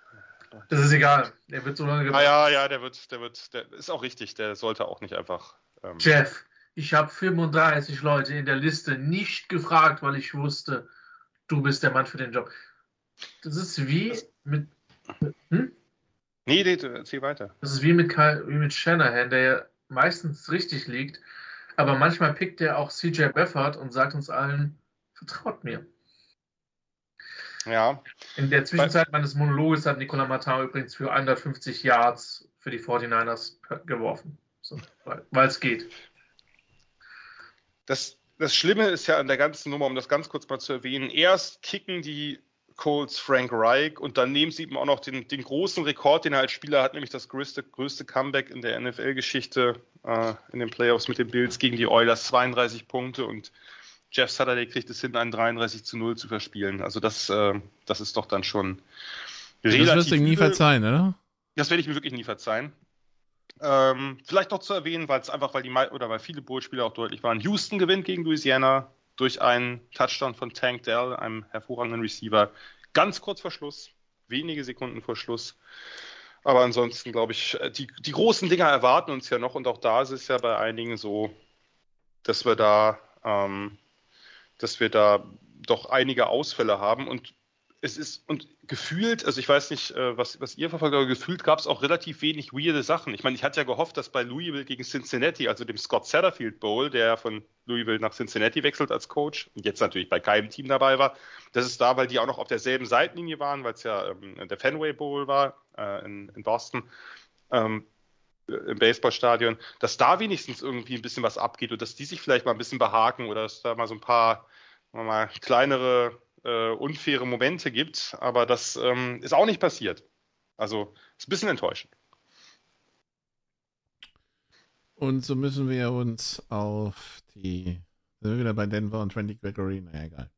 Das ist egal. Der wird so lange gemacht. Ah, ja, ja, der wird, der wird, der ist auch richtig. Der sollte auch nicht einfach. Ähm Jeff, ich habe 35 Leute in der Liste nicht gefragt, weil ich wusste, du bist der Mann für den Job. Das ist wie das, mit. Hm? Nee, nee, erzähl weiter. Das ist wie mit, wie mit Shanahan, der ja meistens richtig liegt, aber manchmal pickt er auch CJ Beffert und sagt uns allen, vertraut mir. Ja. In der Zwischenzeit meines Monologes hat Nicola Matau übrigens für 150 Yards für die 49ers geworfen. So, weil es geht. Das, das Schlimme ist ja an der ganzen Nummer, um das ganz kurz mal zu erwähnen, erst kicken die Colts Frank Reich und dann nehmen sie eben auch noch den, den großen Rekord, den er als Spieler hat, nämlich das größte, größte Comeback in der NFL-Geschichte äh, in den Playoffs mit den Bills gegen die Oilers, 32 Punkte und Jeff Saturday kriegt es hin, einen 33 zu 0 zu verspielen. Also das, äh, das ist doch dann schon relativ. Das wirst du nie verzeihen, oder? Das werde ich mir wirklich nie verzeihen. Ähm, vielleicht noch zu erwähnen, weil es einfach, weil die oder weil viele Bowl-Spieler auch deutlich waren. Houston gewinnt gegen Louisiana durch einen Touchdown von Tank Dell, einem hervorragenden Receiver. Ganz kurz vor Schluss, wenige Sekunden vor Schluss. Aber ansonsten glaube ich, äh, die, die großen Dinger erwarten uns ja noch und auch da ist es ja bei einigen so, dass wir da ähm, dass wir da doch einige Ausfälle haben und es ist und gefühlt, also ich weiß nicht, äh, was, was ihr verfolgt, aber gefühlt gab es auch relativ wenig weirde Sachen. Ich meine, ich hatte ja gehofft, dass bei Louisville gegen Cincinnati, also dem Scott Satterfield Bowl, der von Louisville nach Cincinnati wechselt als Coach und jetzt natürlich bei keinem Team dabei war, dass es da, weil die auch noch auf derselben Seitenlinie waren, weil es ja ähm, der Fenway Bowl war äh, in, in Boston, ähm, im Baseballstadion, dass da wenigstens irgendwie ein bisschen was abgeht und dass die sich vielleicht mal ein bisschen behaken oder dass da mal so ein paar mal kleinere äh, unfaire Momente gibt. Aber das ähm, ist auch nicht passiert. Also ist ein bisschen enttäuschend. Und so müssen wir uns auf die. Sind wir wieder bei Denver und Trendy Gregory? Naja, egal.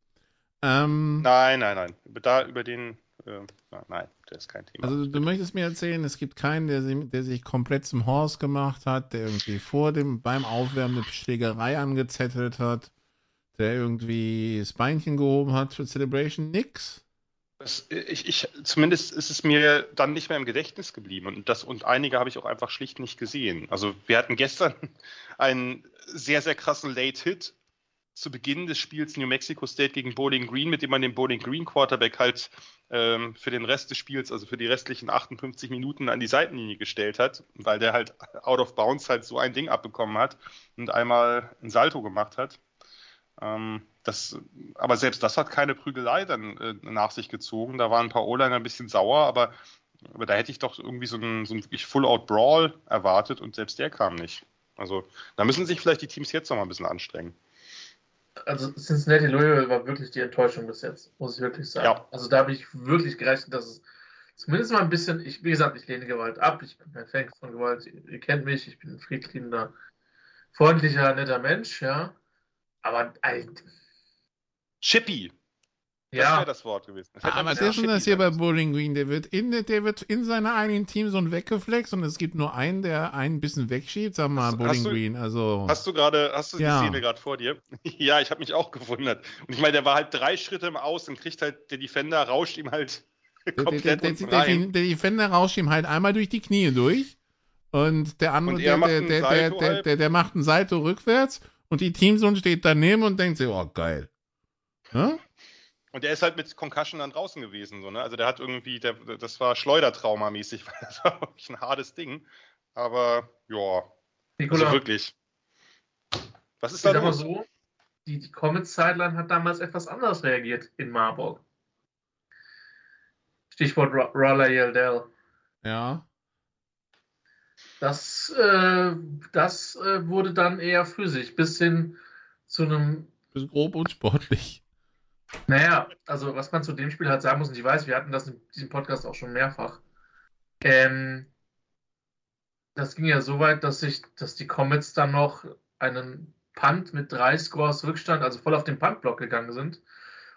Ähm, nein, nein, nein. Da über den äh, nein, der ist kein Thema. Also du möchtest mir erzählen, es gibt keinen, der, der sich komplett zum Horst gemacht hat, der irgendwie vor dem, beim Aufwärmen eine Schlägerei angezettelt hat, der irgendwie das Beinchen gehoben hat für Celebration? Nix? Das, ich, ich, zumindest ist es mir dann nicht mehr im Gedächtnis geblieben und das und einige habe ich auch einfach schlicht nicht gesehen. Also wir hatten gestern einen sehr, sehr krassen Late-Hit zu Beginn des Spiels New Mexico State gegen Bowling Green, mit dem man den Bowling Green Quarterback halt ähm, für den Rest des Spiels, also für die restlichen 58 Minuten an die Seitenlinie gestellt hat, weil der halt out of bounds halt so ein Ding abbekommen hat und einmal ein Salto gemacht hat. Ähm, das, aber selbst das hat keine Prügelei dann äh, nach sich gezogen. Da waren ein paar O-Liner ein bisschen sauer, aber, aber da hätte ich doch irgendwie so einen, so einen wirklich Full-Out-Brawl erwartet und selbst der kam nicht. Also da müssen sich vielleicht die Teams jetzt noch mal ein bisschen anstrengen. Also Cincinnati Louisville war wirklich die Enttäuschung bis jetzt, muss ich wirklich sagen. Ja. Also da habe ich wirklich gerechnet, dass es zumindest mal ein bisschen, ich, wie gesagt, ich lehne Gewalt ab, ich bin kein Fan von Gewalt, ihr, ihr kennt mich, ich bin ein friedliebender, freundlicher, netter Mensch, ja. Aber also, Chippy. Das ja. wäre das Wort gewesen. Das aber das ist das hier bei Bowling Green. Der wird in, der wird in seiner eigenen Team so ein weggeflext und es gibt nur einen, der einen bisschen wegschiebt. Sag mal, hast, Bowling hast Green. Also, hast du gerade, hast du ja. die Szene gerade vor dir? ja, ich habe mich auch gewundert. Und ich meine, der war halt drei Schritte im Aus und kriegt halt, der Defender rauscht ihm halt komplett der, der, der, rein. der, Defender rauscht ihm halt einmal durch die Knie durch. Und der andere, und der, der, der, der, der, der, macht einen Salto rückwärts und die Teamsohn steht daneben und denkt sich, oh geil. Ja? Und der ist halt mit Concussion dann draußen gewesen, so, ne? Also der hat irgendwie, der, das war Schleudertrauma-mäßig, weil das war wirklich ein hartes Ding. Aber ja, Nikola, also wirklich. Was ist da los? So, die, die Comets-Sideline hat damals etwas anders reagiert in Marburg. Stichwort Raleigh Yeldell. Ja. Das, äh, das äh, wurde dann eher physisch, bis hin zu einem. Bisschen grob und sportlich. Naja, also was man zu dem Spiel halt sagen muss, und ich weiß, wir hatten das in diesem Podcast auch schon mehrfach. Ähm, das ging ja so weit, dass sich, dass die Comets dann noch einen Punt mit drei Scores Rückstand, also voll auf den Puntblock gegangen sind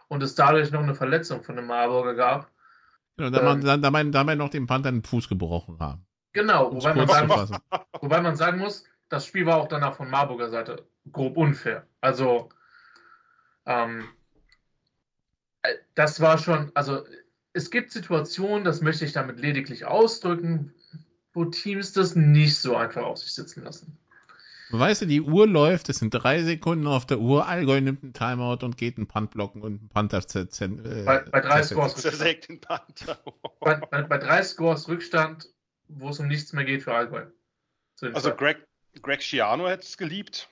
und es dadurch noch eine Verletzung von dem Marburger gab. Genau, da, ähm, man, da, man, da man noch den Punt den Fuß gebrochen haben. Genau, wobei man, sagen, wobei man sagen muss, das Spiel war auch danach von Marburger Seite grob unfair. Also ähm, das war schon, also es gibt Situationen, das möchte ich damit lediglich ausdrücken, wo Teams das nicht so einfach auf sich sitzen lassen. Weißt du, die Uhr läuft, es sind drei Sekunden auf der Uhr, Allgäu nimmt einen Timeout und geht einen Punt blocken und einen Panther äh, bei, bei drei Scores Rückstand. bei, bei, bei, drei Scores Rückstand, wo es um nichts mehr geht für Allgäu. Also Greg, Greg Schiano hätte es geliebt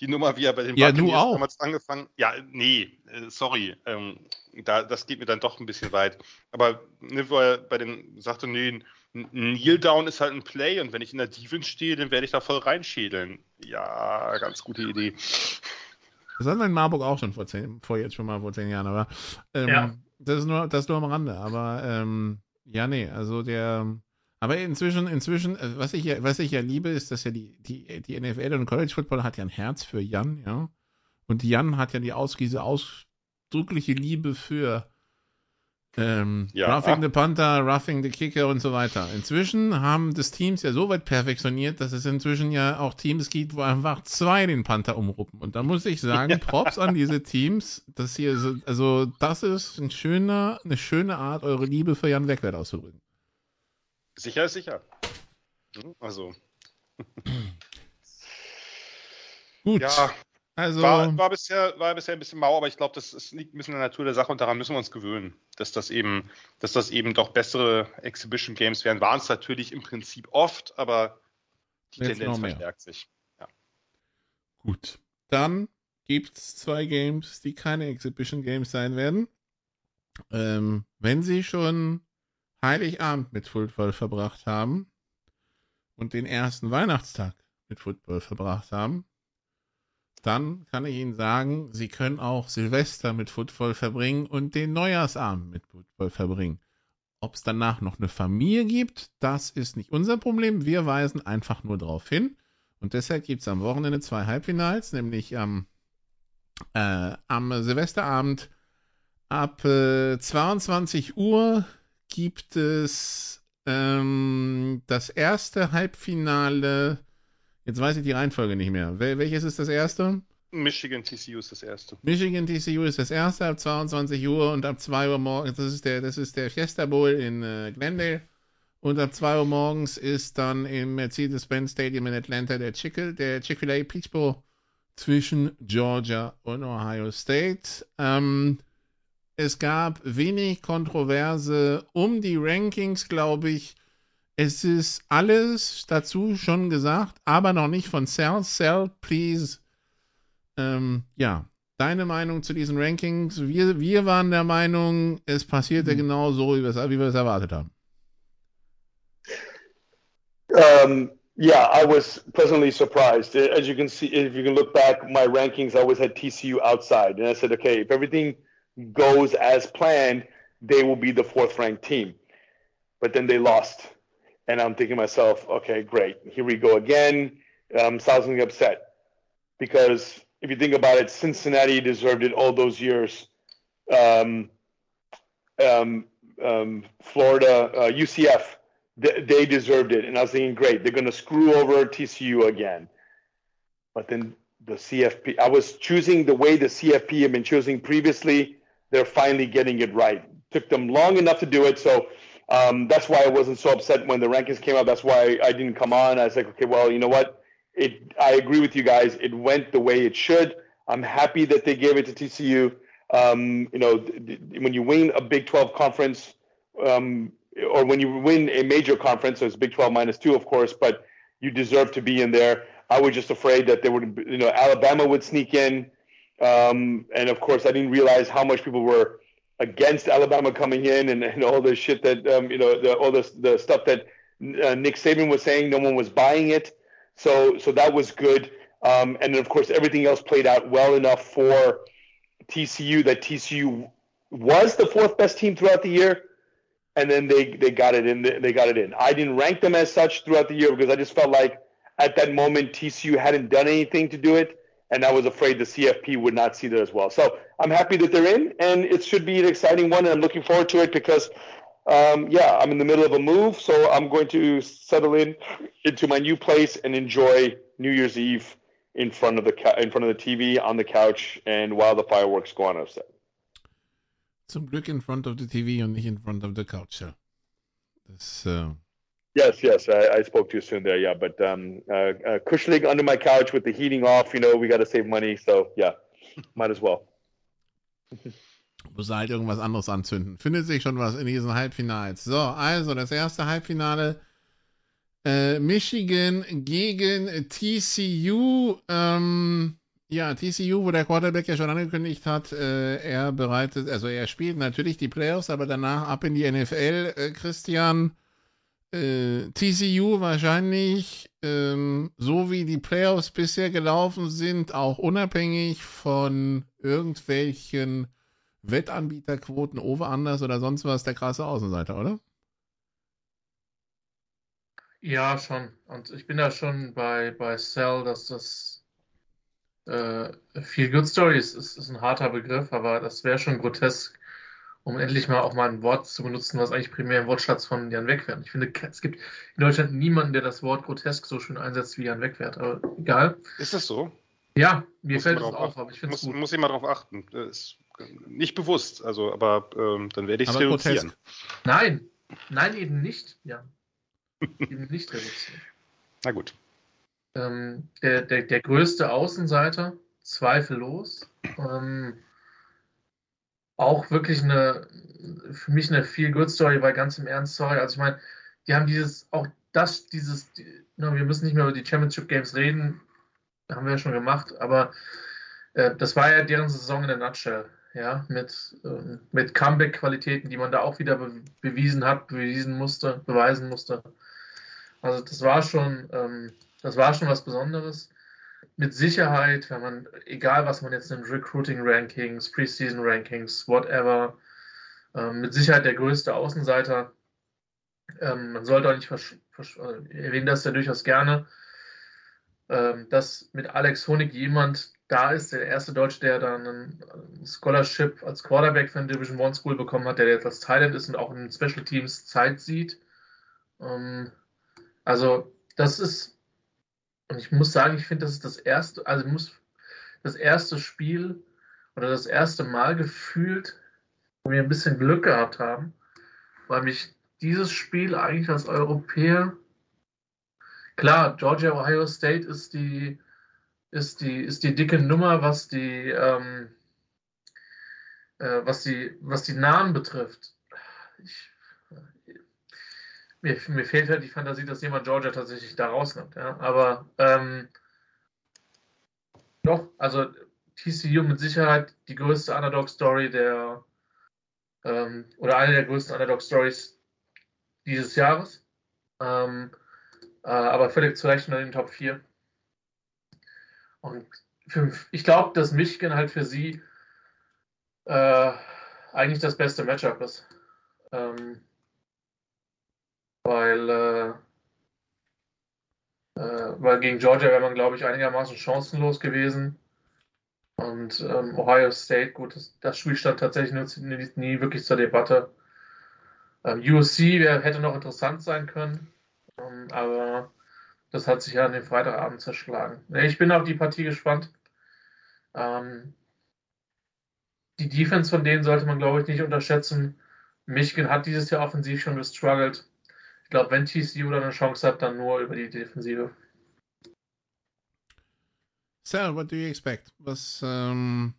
die Nummer, wie er bei den ja, Buccaneers damals angefangen. Ja, nee, äh, sorry, ähm, da, das geht mir dann doch ein bisschen weit. Aber ne, wo er bei den sagte, nee, ein Kneel Down ist halt ein Play und wenn ich in der Defense stehe, dann werde ich da voll reinschädeln. Ja, ganz gute Idee. Das hatten wir in Marburg auch schon vor, zehn, vor jetzt schon mal vor zehn Jahren, aber ähm, ja. das ist nur das ist nur am Rande. Aber ähm, ja, nee, also der aber inzwischen, inzwischen, äh, was ich ja, was ich ja liebe, ist, dass ja die, die, die NFL und College Football hat ja ein Herz für Jan, ja. Und Jan hat ja die aus, diese ausdrückliche Liebe für ähm, ja. Roughing the Panther, Roughing the Kicker und so weiter. Inzwischen haben das Teams ja so weit perfektioniert, dass es inzwischen ja auch Teams gibt, wo einfach zwei den Panther umruppen. Und da muss ich sagen, ja. Props an diese Teams. Das hier, so, also das ist ein schöner, eine schöne Art, eure Liebe für Jan Wegwert auszudrücken. Sicher ist sicher. Hm, also. Gut. Ja, also war, war, bisher, war bisher ein bisschen mau, aber ich glaube, das, das, liegt ein bisschen in der Natur der Sache und daran müssen wir uns gewöhnen, dass das eben, dass das eben doch bessere Exhibition Games werden. Waren es natürlich im Prinzip oft, aber die Jetzt Tendenz verstärkt sich. Ja. Gut. Dann gibt es zwei Games, die keine Exhibition Games sein werden. Ähm, wenn sie schon Heiligabend mit Football verbracht haben und den ersten Weihnachtstag mit Football verbracht haben, dann kann ich Ihnen sagen, Sie können auch Silvester mit Football verbringen und den Neujahrsabend mit Football verbringen. Ob es danach noch eine Familie gibt, das ist nicht unser Problem. Wir weisen einfach nur darauf hin. Und deshalb gibt es am Wochenende zwei Halbfinals, nämlich am, äh, am Silvesterabend ab äh, 22 Uhr gibt es ähm, das erste Halbfinale. Jetzt weiß ich die Reihenfolge nicht mehr. Wel welches ist das erste? Michigan TCU ist das erste. Michigan TCU ist das erste ab 22 Uhr und ab 2 Uhr morgens, das ist der, das ist der Fiesta Bowl in äh, Glendale. Und ab 2 Uhr morgens ist dann im Mercedes-Benz Stadium in Atlanta der Chick-fil-A der Chick Peach Bowl zwischen Georgia und Ohio State. Ähm, es gab wenig Kontroverse um die Rankings, glaube ich. Es ist alles dazu schon gesagt, aber noch nicht von Cell. Cell, please. Ähm, ja, deine Meinung zu diesen Rankings? Wir, wir waren der Meinung, es passierte mhm. genau so, wie wir, es, wie wir es erwartet haben. Um, yeah, I was pleasantly surprised. As you can see, if you can look back, my rankings I always had TCU outside, and I said, okay, if everything goes as planned, they will be the fourth ranked team. But then they lost. And I'm thinking to myself, okay, great. Here we go again. I'm sounding upset because if you think about it, Cincinnati deserved it all those years. Um, um, um, Florida, uh, UCF, th- they deserved it. And I was thinking, great, they're going to screw over TCU again. But then the CFP, I was choosing the way the CFP had been choosing previously they're finally getting it right. Took them long enough to do it, so um, that's why I wasn't so upset when the rankings came out. That's why I didn't come on. I was like, okay, well, you know what? It. I agree with you guys. It went the way it should. I'm happy that they gave it to TCU. Um, you know, when you win a Big 12 conference, um, or when you win a major conference, so it's Big 12 minus two, of course, but you deserve to be in there. I was just afraid that they would, you know, Alabama would sneak in. Um, and of course, I didn't realize how much people were against Alabama coming in and, and all the shit that, um, you know, the, all the, the stuff that uh, Nick Saban was saying. No one was buying it. So, so that was good. Um, and then, of course, everything else played out well enough for TCU that TCU was the fourth best team throughout the year. And then they, they got it in. They got it in. I didn't rank them as such throughout the year because I just felt like at that moment TCU hadn't done anything to do it and I was afraid the CFP would not see that as well. So I'm happy that they're in, and it should be an exciting one, and I'm looking forward to it because, um, yeah, I'm in the middle of a move, so I'm going to settle in into my new place and enjoy New Year's Eve in front of the ca- in front of the TV on the couch and while the fireworks go on outside. Zum Glück in front of the TV und nicht in front of the couch. Das äh, Yes, yes, I, I, spoke too soon there. Yeah, but um, uh, uh, cushioning under my couch with the heating off. You know, we got to save money, so yeah, might as well. Muss halt irgendwas anderes anzünden. Findet sich schon was in diesen Halbfinals. So, also das erste Halbfinale äh, Michigan gegen TCU. Ähm, ja, TCU, wo der Quarterback ja schon angekündigt hat, äh, er bereitet, also er spielt natürlich die Playoffs, aber danach ab in die NFL. Äh, Christian, äh, TCU wahrscheinlich, ähm, so wie die Playoffs bisher gelaufen sind, auch unabhängig von irgendwelchen Wettanbieterquoten, Over-Anders oder sonst was, der krasse Außenseiter, oder? Ja, schon. Und ich bin da schon bei, bei Cell, dass das äh, Feel Good Story ist, ist, ist ein harter Begriff, aber das wäre schon grotesk, um endlich mal auch mal ein Wort zu benutzen, was eigentlich primär im Wortschatz von Jan Wegwert. Ich finde, es gibt in Deutschland niemanden, der das Wort grotesk so schön einsetzt wie Jan Wegwert. Aber egal. Ist das so? Ja, mir muss fällt es auf, aber ich finde es gut. Muss ich mal darauf achten. Das ist nicht bewusst, also, aber ähm, dann werde ich es reduzieren. Grotesk. Nein, nein, eben nicht, ja. eben nicht reduzieren. Na gut. Ähm, der, der, der größte Außenseiter, zweifellos. Ähm, auch wirklich eine, für mich eine viel good Story, weil ganz im Ernst, sorry, also ich meine, die haben dieses, auch das, dieses, die, no, wir müssen nicht mehr über die Championship Games reden, haben wir ja schon gemacht, aber äh, das war ja deren Saison in der Nutshell, ja, mit, äh, mit Comeback-Qualitäten, die man da auch wieder be bewiesen hat, bewiesen musste, beweisen musste. Also das war schon, ähm, das war schon was Besonderes mit Sicherheit, wenn man, egal was man jetzt nimmt, Recruiting Rankings, Preseason Rankings, whatever, ähm, mit Sicherheit der größte Außenseiter. Ähm, man sollte auch nicht versch versch äh, erwähnen das ja durchaus gerne, ähm, dass mit Alex Honig jemand da ist, der erste Deutsche, der dann ein Scholarship als Quarterback für eine Division One School bekommen hat, der jetzt als Thailand ist und auch in Special Teams Zeit sieht. Ähm, also das ist und ich muss sagen, ich finde, das ist das erste, also muss, das erste Spiel oder das erste Mal gefühlt, wo wir ein bisschen Glück gehabt haben, weil mich dieses Spiel eigentlich als Europäer, klar, Georgia Ohio State ist die, ist die, ist die dicke Nummer, was die, ähm, äh, was die, was die Namen betrifft. Ich, mir, mir fehlt halt die Fantasie, dass jemand Georgia tatsächlich da rausnimmt. Ja? Aber ähm, doch, also TCU mit Sicherheit die größte Underdog-Story der ähm, oder eine der größten Underdog-Stories dieses Jahres. Ähm, äh, aber völlig zu Recht in den Top 4. Und für, ich glaube, dass Michigan halt für sie äh, eigentlich das beste Matchup ist. Ähm, weil, äh, äh, weil gegen Georgia wäre man, glaube ich, einigermaßen chancenlos gewesen. Und ähm, Ohio State, gut, das, das, Spiel stand tatsächlich nie, nie wirklich zur Debatte. Ähm, USC wär, hätte noch interessant sein können, ähm, aber das hat sich ja an den Freitagabend zerschlagen. Ich bin auf die Partie gespannt. Ähm, die Defense von denen sollte man, glaube ich, nicht unterschätzen. Michigan hat dieses Jahr offensiv schon gestruggelt. Ich glaube, wenn TCU da eine Chance hat, dann nur über die Defensive. Sal, what do you expect? Was, ähm,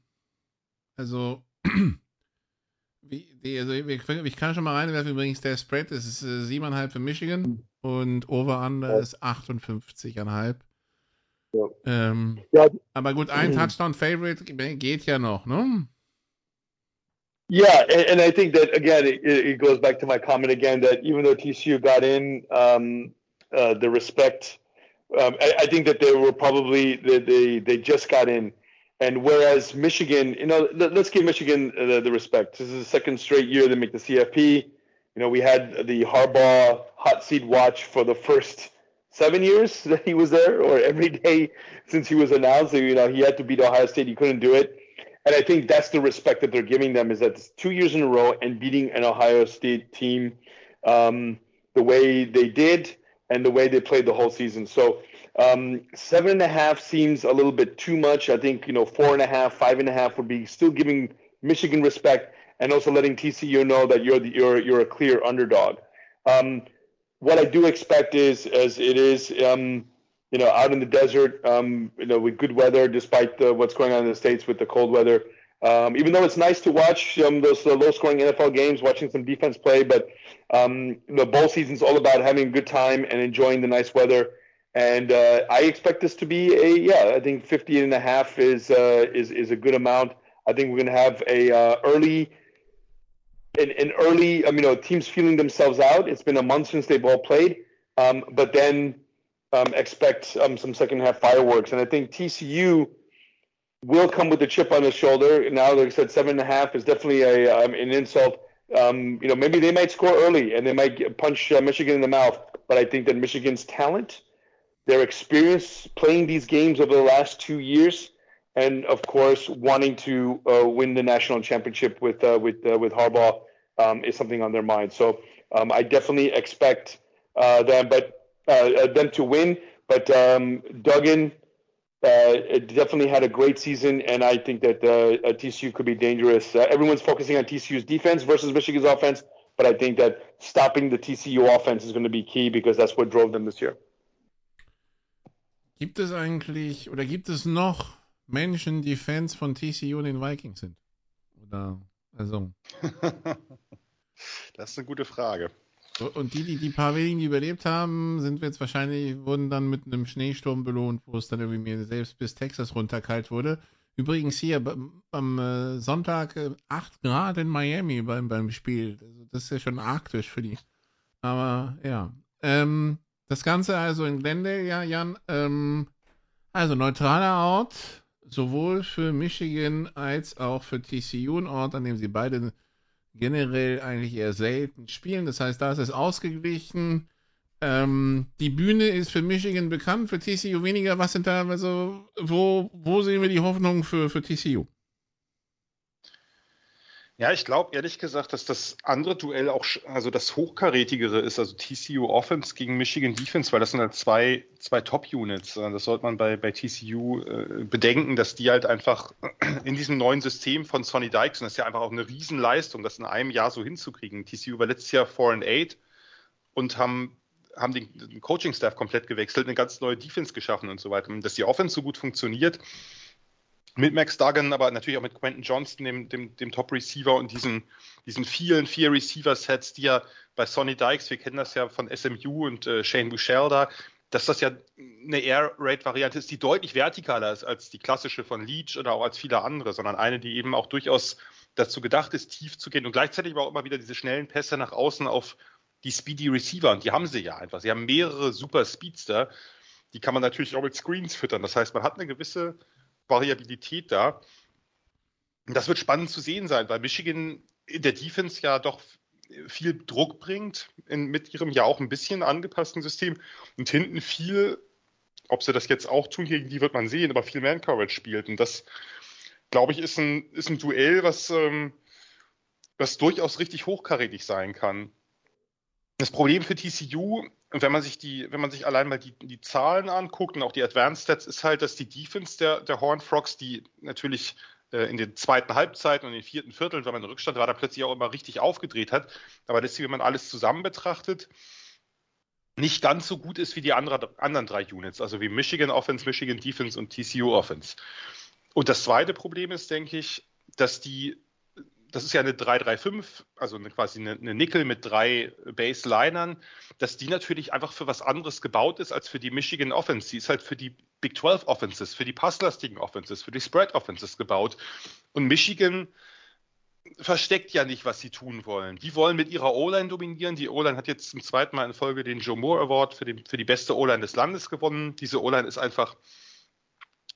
also, wie, die, also ich, ich, kann schon mal reinwerfen, übrigens der Spread ist äh, 7,5 für Michigan und Over-Under ja. ist 58,5. Ja. Ähm, ja. Aber gut, ein Touchdown-Favorite geht ja noch, ne? Yeah, and, and, I think that again, it, it, goes back to my comment again that even though TCU got in, um, uh, the respect, um, I, I, think that they were probably they, they, they just got in, and whereas Michigan, you know, let, us give Michigan the, the, respect. This is the second straight year they make the CFP. You know, we had the Harbaugh hot seat watch for the first seven years that he was there, or every day since he was announced. You know, he had to beat Ohio State, he couldn't do it and I think that's the respect that they're giving them is that it's two years in a row and beating an Ohio State team um, the way they did and the way they played the whole season. So um, seven and a half seems a little bit too much. I think you know four and a half, five and a half would be still giving Michigan respect and also letting TCU know that you're the, you're you're a clear underdog. Um, what I do expect is as it is um, you know, out in the desert, um, you know, with good weather, despite the, what's going on in the states with the cold weather. Um, even though it's nice to watch um, those uh, low-scoring NFL games, watching some defense play, but um, the bowl season's all about having a good time and enjoying the nice weather. And uh, I expect this to be a yeah. I think 50 and a half is uh, is is a good amount. I think we're going to have a uh, early an, an early. I mean, you know, teams feeling themselves out. It's been a month since they've all played, um, but then um, expect um, some second half fireworks. And I think TCU will come with a chip on his shoulder. Now, like I said, seven and a half is definitely a um, an insult. Um, you know, maybe they might score early and they might punch uh, Michigan in the mouth. But I think that Michigan's talent, their experience playing these games over the last two years, and of course wanting to uh, win the national championship with uh, with uh, with Harbaugh um, is something on their mind. So um, I definitely expect uh, them. But uh, uh, them to win. But um, Duggan uh, definitely had a great season, and I think that TCU could be dangerous. everyone's focusing on TCU's defense versus Michigan's offense, but I think that stopping the TCU offense is going to be key because that's what drove them this year. Gibt es eigentlich oder gibt es noch Menschen, die Fans von TCU und den Vikings sind? Oder also? das ist eine gute Frage. Und die, die die paar wenigen, die überlebt haben, sind jetzt wahrscheinlich, wurden dann mit einem Schneesturm belohnt, wo es dann irgendwie mir selbst bis Texas runterkalt wurde. Übrigens hier am äh, Sonntag 8 äh, Grad in Miami beim, beim Spiel. Also das ist ja schon arktisch für die. Aber ja. Ähm, das Ganze also in Glendale, ja, Jan. Ähm, also neutraler Ort, sowohl für Michigan als auch für TCU, ein Ort, an dem sie beide generell eigentlich eher selten spielen. Das heißt, da ist es ausgeglichen. Ähm, die Bühne ist für Michigan bekannt, für TCU weniger. Was sind da, also, wo, wo sehen wir die Hoffnung für, für TCU? Ja, ich glaube ehrlich gesagt, dass das andere Duell auch, also das hochkarätigere ist, also TCU Offense gegen Michigan Defense, weil das sind halt zwei, zwei Top-Units. Das sollte man bei, bei TCU äh, bedenken, dass die halt einfach in diesem neuen System von Sonny Dykes, und das ist ja einfach auch eine Riesenleistung, das in einem Jahr so hinzukriegen. TCU war letztes Jahr 4 and 8 und haben, haben den, den Coaching-Staff komplett gewechselt, eine ganz neue Defense geschaffen und so weiter. Und dass die Offense so gut funktioniert, mit Max Duggan, aber natürlich auch mit Quentin Johnston, dem, dem, dem Top-Receiver und diesen, diesen vielen vier Receiver-Sets, die ja bei Sonny Dykes, wir kennen das ja von SMU und äh, Shane Bouchel da, dass das ja eine Air-Raid-Variante ist, die deutlich vertikaler ist als die klassische von Leach oder auch als viele andere, sondern eine, die eben auch durchaus dazu gedacht ist, tief zu gehen und gleichzeitig aber auch immer wieder diese schnellen Pässe nach außen auf die Speedy Receiver und die haben sie ja einfach. Sie haben mehrere super Speedster, die kann man natürlich auch mit Screens füttern. Das heißt, man hat eine gewisse Variabilität da. Und das wird spannend zu sehen sein, weil Michigan in der Defense ja doch viel Druck bringt, in, mit ihrem ja auch ein bisschen angepassten System und hinten viel, ob sie das jetzt auch tun gegen die, wird man sehen, aber viel Man-Coverage spielt. Und das, glaube ich, ist ein, ist ein Duell, was, ähm, was durchaus richtig hochkarätig sein kann. Das Problem für TCU, wenn man sich die, wenn man sich allein mal die, die Zahlen anguckt und auch die Advanced Stats, ist halt, dass die Defense der, der Horn Frogs, die natürlich äh, in den zweiten Halbzeiten und den vierten Vierteln, wenn man in Rückstand war, da plötzlich auch immer richtig aufgedreht hat. Aber deswegen, wenn man alles zusammen betrachtet, nicht ganz so gut ist wie die andere, anderen drei Units, also wie Michigan Offense, Michigan Defense und TCU Offense. Und das zweite Problem ist, denke ich, dass die das ist ja eine 335, also eine, quasi eine, eine Nickel mit drei Baselinern, dass die natürlich einfach für was anderes gebaut ist als für die Michigan Offense. Die ist halt für die Big 12 Offenses, für die passlastigen Offenses, für die Spread Offenses gebaut. Und Michigan versteckt ja nicht, was sie tun wollen. Die wollen mit ihrer O-Line dominieren. Die O-Line hat jetzt zum zweiten Mal in Folge den Joe Moore Award für die, für die beste O-Line des Landes gewonnen. Diese O-Line ist einfach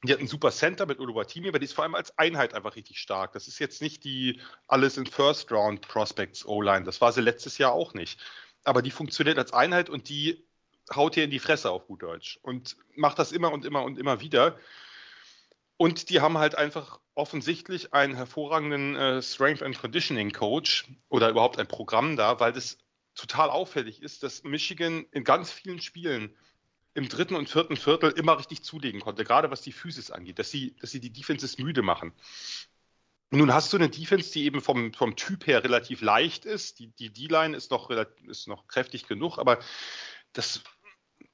die hat einen super Center mit Uluwatimi, aber die ist vor allem als Einheit einfach richtig stark. Das ist jetzt nicht die alles in First Round Prospects O-Line. Das war sie letztes Jahr auch nicht. Aber die funktioniert als Einheit und die haut dir in die Fresse auf gut Deutsch und macht das immer und immer und immer wieder. Und die haben halt einfach offensichtlich einen hervorragenden äh, Strength and Conditioning Coach oder überhaupt ein Programm da, weil das total auffällig ist, dass Michigan in ganz vielen Spielen im dritten und vierten Viertel immer richtig zulegen konnte, gerade was die Physis angeht, dass sie, dass sie die Defenses müde machen. Nun hast du eine Defense, die eben vom, vom Typ her relativ leicht ist. Die, die D-Line ist noch, ist noch kräftig genug, aber das,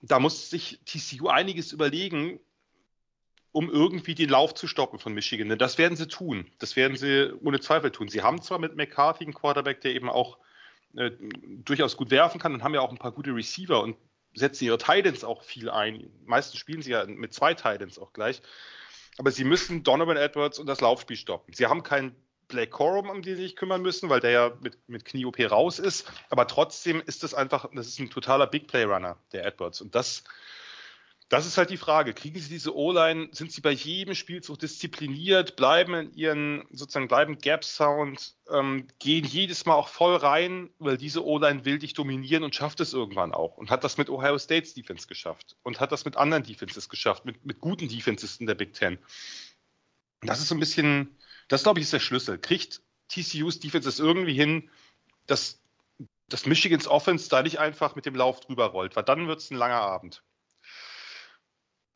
da muss sich TCU einiges überlegen, um irgendwie den Lauf zu stoppen von Michigan. Denn das werden sie tun. Das werden sie ohne Zweifel tun. Sie haben zwar mit McCarthy einen Quarterback, der eben auch äh, durchaus gut werfen kann und haben ja auch ein paar gute Receiver und setzen ihre Titans auch viel ein. Meistens spielen sie ja mit zwei Titans auch gleich. Aber sie müssen Donovan Edwards und das Laufspiel stoppen. Sie haben keinen Blake Corum, um den sie sich kümmern müssen, weil der ja mit, mit Knie-OP raus ist. Aber trotzdem ist das einfach, das ist ein totaler Big Play Runner, der Edwards. Und das das ist halt die Frage. Kriegen sie diese O-Line? Sind sie bei jedem Spielzug diszipliniert? Bleiben in ihren, sozusagen, bleiben Gap-Sound? Ähm, gehen jedes Mal auch voll rein, weil diese O-Line will dich dominieren und schafft es irgendwann auch. Und hat das mit Ohio States Defense geschafft. Und hat das mit anderen Defenses geschafft, mit, mit guten Defenses in der Big Ten. Das ist so ein bisschen, das glaube ich ist der Schlüssel. Kriegt TCU's Defenses irgendwie hin, dass, dass Michigans Offense da nicht einfach mit dem Lauf drüber rollt, weil dann wird es ein langer Abend.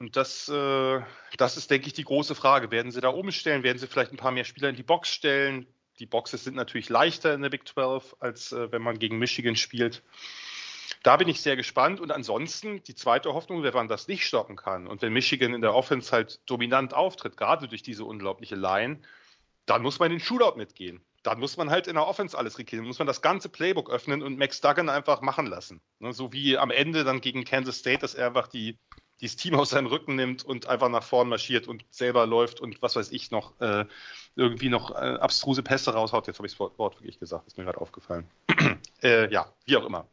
Und das, äh, das ist, denke ich, die große Frage. Werden sie da umstellen? Werden sie vielleicht ein paar mehr Spieler in die Box stellen? Die Boxes sind natürlich leichter in der Big 12, als äh, wenn man gegen Michigan spielt. Da bin ich sehr gespannt. Und ansonsten die zweite Hoffnung, wenn man das nicht stoppen kann und wenn Michigan in der Offense halt dominant auftritt, gerade durch diese unglaubliche Line, dann muss man den Shootout mitgehen. Dann muss man halt in der Offense alles regieren, muss man das ganze Playbook öffnen und Max Duggan einfach machen lassen. Ne, so wie am Ende dann gegen Kansas State, dass er einfach die dieses Team aus seinem Rücken nimmt und einfach nach vorn marschiert und selber läuft und was weiß ich noch, äh, irgendwie noch äh, abstruse Pässe raushaut. Jetzt habe ich das Wort wirklich gesagt, ist mir gerade aufgefallen. äh, ja, wie auch immer.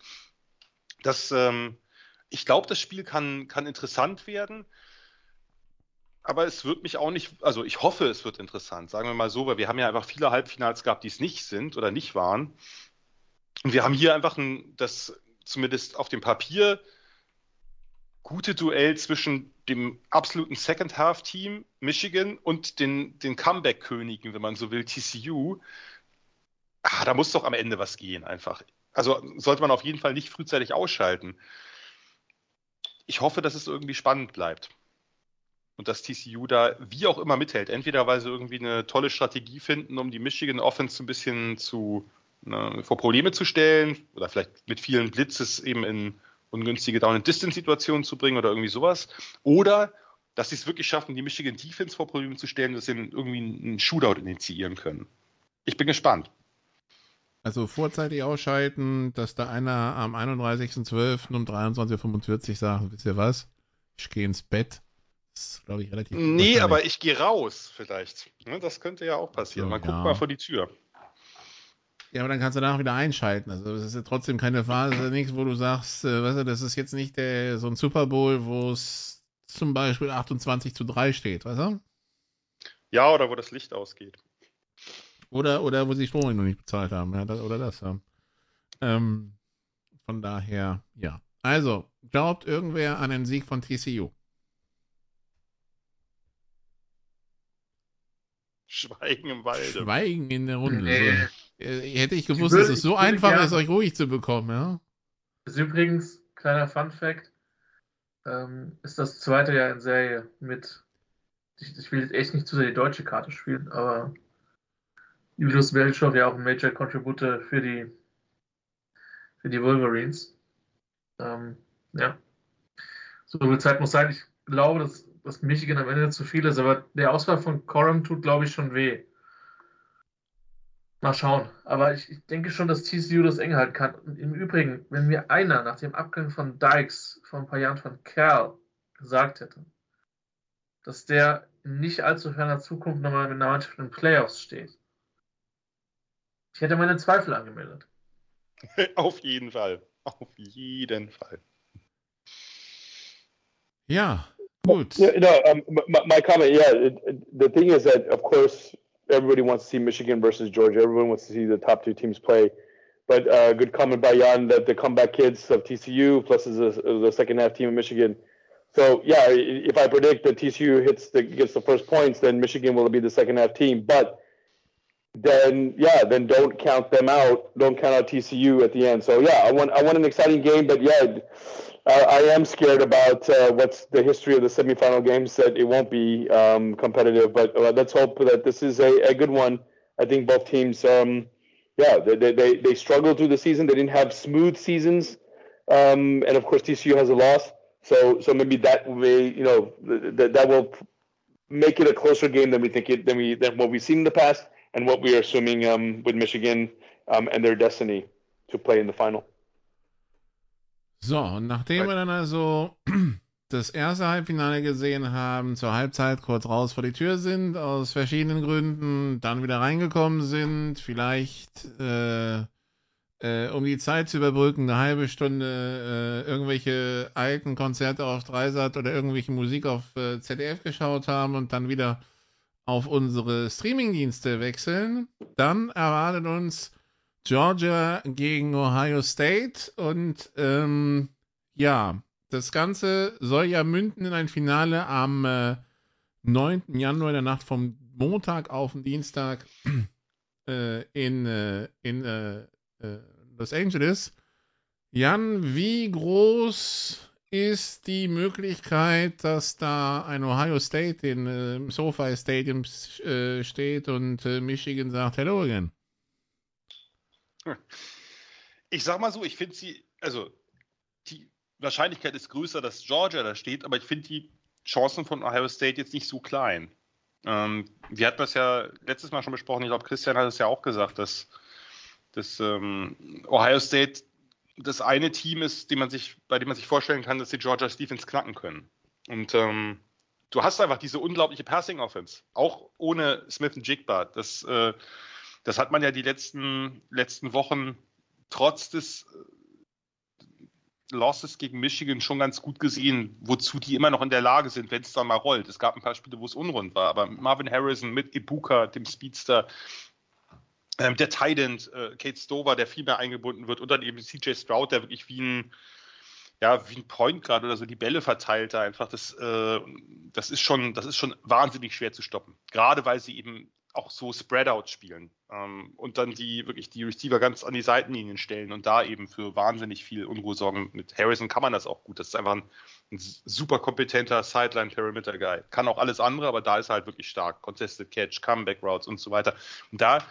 Das, ähm, ich glaube, das Spiel kann, kann interessant werden. Aber es wird mich auch nicht, also ich hoffe, es wird interessant, sagen wir mal so, weil wir haben ja einfach viele Halbfinals gehabt, die es nicht sind oder nicht waren. Und wir haben hier einfach ein, das zumindest auf dem Papier gute Duell zwischen dem absoluten Second-Half-Team Michigan und den, den Comeback-Königen, wenn man so will, TCU. ah, da muss doch am Ende was gehen einfach. Also sollte man auf jeden Fall nicht frühzeitig ausschalten. Ich hoffe, dass es irgendwie spannend bleibt. Und dass TCU da wie auch immer mithält. Entweder weil sie irgendwie eine tolle Strategie finden, um die Michigan Offense ein bisschen zu, ne, vor Probleme zu stellen oder vielleicht mit vielen Blitzes eben in ungünstige Down-and-Distance-Situationen zu bringen oder irgendwie sowas. Oder dass sie es wirklich schaffen, die Michigan Defense vor Probleme zu stellen, dass sie irgendwie einen Shootout initiieren können. Ich bin gespannt. Also vorzeitig ausschalten, dass da einer am 31.12. um 23.45 Uhr sagt, wisst ihr was? Ich gehe ins Bett. Das ist, glaube ich, relativ. Nee, aber ich gehe raus, vielleicht. Ne, das könnte ja auch passieren. Man ja. guckt mal vor die Tür. Ja, aber dann kannst du danach wieder einschalten. Also es ist ja trotzdem keine Phase, nichts, wo du sagst, äh, weißt du, das ist jetzt nicht der, so ein Super Bowl, wo es zum Beispiel 28 zu 3 steht, weißt du? Ja, oder wo das Licht ausgeht. Oder, oder wo sie Strom noch nicht bezahlt haben, ja, das, oder das, ja. Ähm, von daher, ja. Also, glaubt irgendwer an den Sieg von TCU? Schweigen im Walde. Schweigen in der Runde. Nee. So. Äh, hätte ich gewusst, dass es so einfach ist, euch ruhig zu bekommen, ja. Das ist übrigens, kleiner Fun Fact, ähm, ist das zweite Jahr in Serie mit, ich, ich, will jetzt echt nicht zu sehr die deutsche Karte spielen, aber Julius Welchow ja auch ein Major Contributor für die, für die Wolverines. Ähm, ja. So viel Zeit muss sein. Ich glaube, dass, dass Michigan am Ende zu viel ist, aber der Ausfall von Corum tut, glaube ich, schon weh. Mal schauen. Aber ich, ich, denke schon, dass TCU das eng halten kann. Und im Übrigen, wenn mir einer nach dem Abgang von Dykes vor ein paar Jahren von Kerl gesagt hätte, dass der in nicht allzu ferner Zukunft nochmal mit einer Mannschaft in den Playoffs steht, ich hätte meine Zweifel angemeldet. Auf jeden Fall. Auf jeden Fall. Ja, gut. You know, um, my, my, comment, yeah, the thing is that, of course, everybody wants to see Michigan versus Georgia. Everyone wants to see the top two teams play. But uh, good comment by Jan that the comeback kids of TCU plus is the second half team of Michigan. So yeah, if I predict that TCU hits the gets the first points, then Michigan will be the second half team. But then yeah, then don't count them out. Don't count out TCU at the end. So yeah, I want I want an exciting game, but yeah, I, am scared about uh, what's the history of the semifinal games that it won't be um, competitive. But uh, let's hope that this is a, a good one. I think both teams, um, yeah, they, they they struggled through the season. They didn't have smooth seasons, um, and of course TCU has a loss. So so maybe that may you know that that will make it a closer game than we think it than we than what we've seen in the past and what we are assuming um, with Michigan um, and their destiny to play in the final. So, und nachdem wir dann also das erste Halbfinale gesehen haben, zur Halbzeit kurz raus vor die Tür sind, aus verschiedenen Gründen, dann wieder reingekommen sind, vielleicht äh, äh, um die Zeit zu überbrücken, eine halbe Stunde äh, irgendwelche alten Konzerte auf Dreisat oder irgendwelche Musik auf äh, ZDF geschaut haben und dann wieder auf unsere Streamingdienste wechseln, dann erwartet uns Georgia gegen Ohio State und ähm, ja, das Ganze soll ja münden in ein Finale am äh, 9. Januar, der Nacht vom Montag auf den Dienstag äh, in, äh, in äh, äh, Los Angeles. Jan, wie groß ist die Möglichkeit, dass da ein Ohio State in äh, SoFi Stadium äh, steht und Michigan sagt Hello again? Ich sag mal so, ich finde sie, also die Wahrscheinlichkeit ist größer, dass Georgia da steht, aber ich finde die Chancen von Ohio State jetzt nicht so klein. Ähm, wir hatten das ja letztes Mal schon besprochen, ich glaube, Christian hat es ja auch gesagt, dass, dass ähm, Ohio State das eine Team ist, dem man sich, bei dem man sich vorstellen kann, dass die Georgia Stephens knacken können. Und ähm, du hast einfach diese unglaubliche Passing Offense, auch ohne Smith und Jigba. Das, äh, das hat man ja die letzten, letzten Wochen trotz des äh, Losses gegen Michigan schon ganz gut gesehen, wozu die immer noch in der Lage sind, wenn es dann mal rollt. Es gab ein paar Spiele, wo es unrund war, aber Marvin Harrison mit Ibuka, dem Speedster, ähm, der Tident, äh, Kate Stover, der viel mehr eingebunden wird und dann eben CJ Stroud, der wirklich wie ein, ja, wie ein Point Guard oder so die Bälle verteilt da einfach. Das, äh, das ist schon, das ist schon wahnsinnig schwer zu stoppen. Gerade weil sie eben auch so Spreadout spielen ähm, und dann die wirklich die Receiver ganz an die Seitenlinien stellen und da eben für wahnsinnig viel Unruhe sorgen. Mit Harrison kann man das auch gut. Das ist einfach ein, ein super kompetenter Sideline-Perimeter-Guy. Kann auch alles andere, aber da ist er halt wirklich stark. Contested Catch, Comeback Routes und so weiter. Und da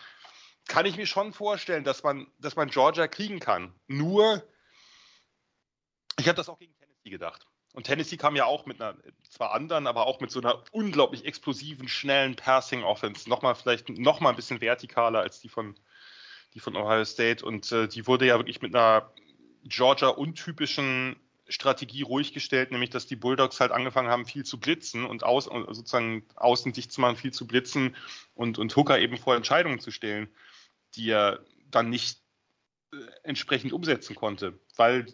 kann ich mir schon vorstellen, dass man, dass man Georgia kriegen kann. Nur, ich habe das auch gegen Tennessee gedacht. Und Tennessee kam ja auch mit einer, zwar anderen, aber auch mit so einer unglaublich explosiven, schnellen Passing-Offense. Nochmal vielleicht nochmal ein bisschen vertikaler als die von, die von Ohio State. Und äh, die wurde ja wirklich mit einer Georgia-untypischen Strategie ruhig gestellt, nämlich dass die Bulldogs halt angefangen haben, viel zu blitzen und aus, sozusagen außen dicht zu machen, viel zu blitzen und, und Hooker eben vor Entscheidungen zu stellen, die er dann nicht entsprechend umsetzen konnte, weil,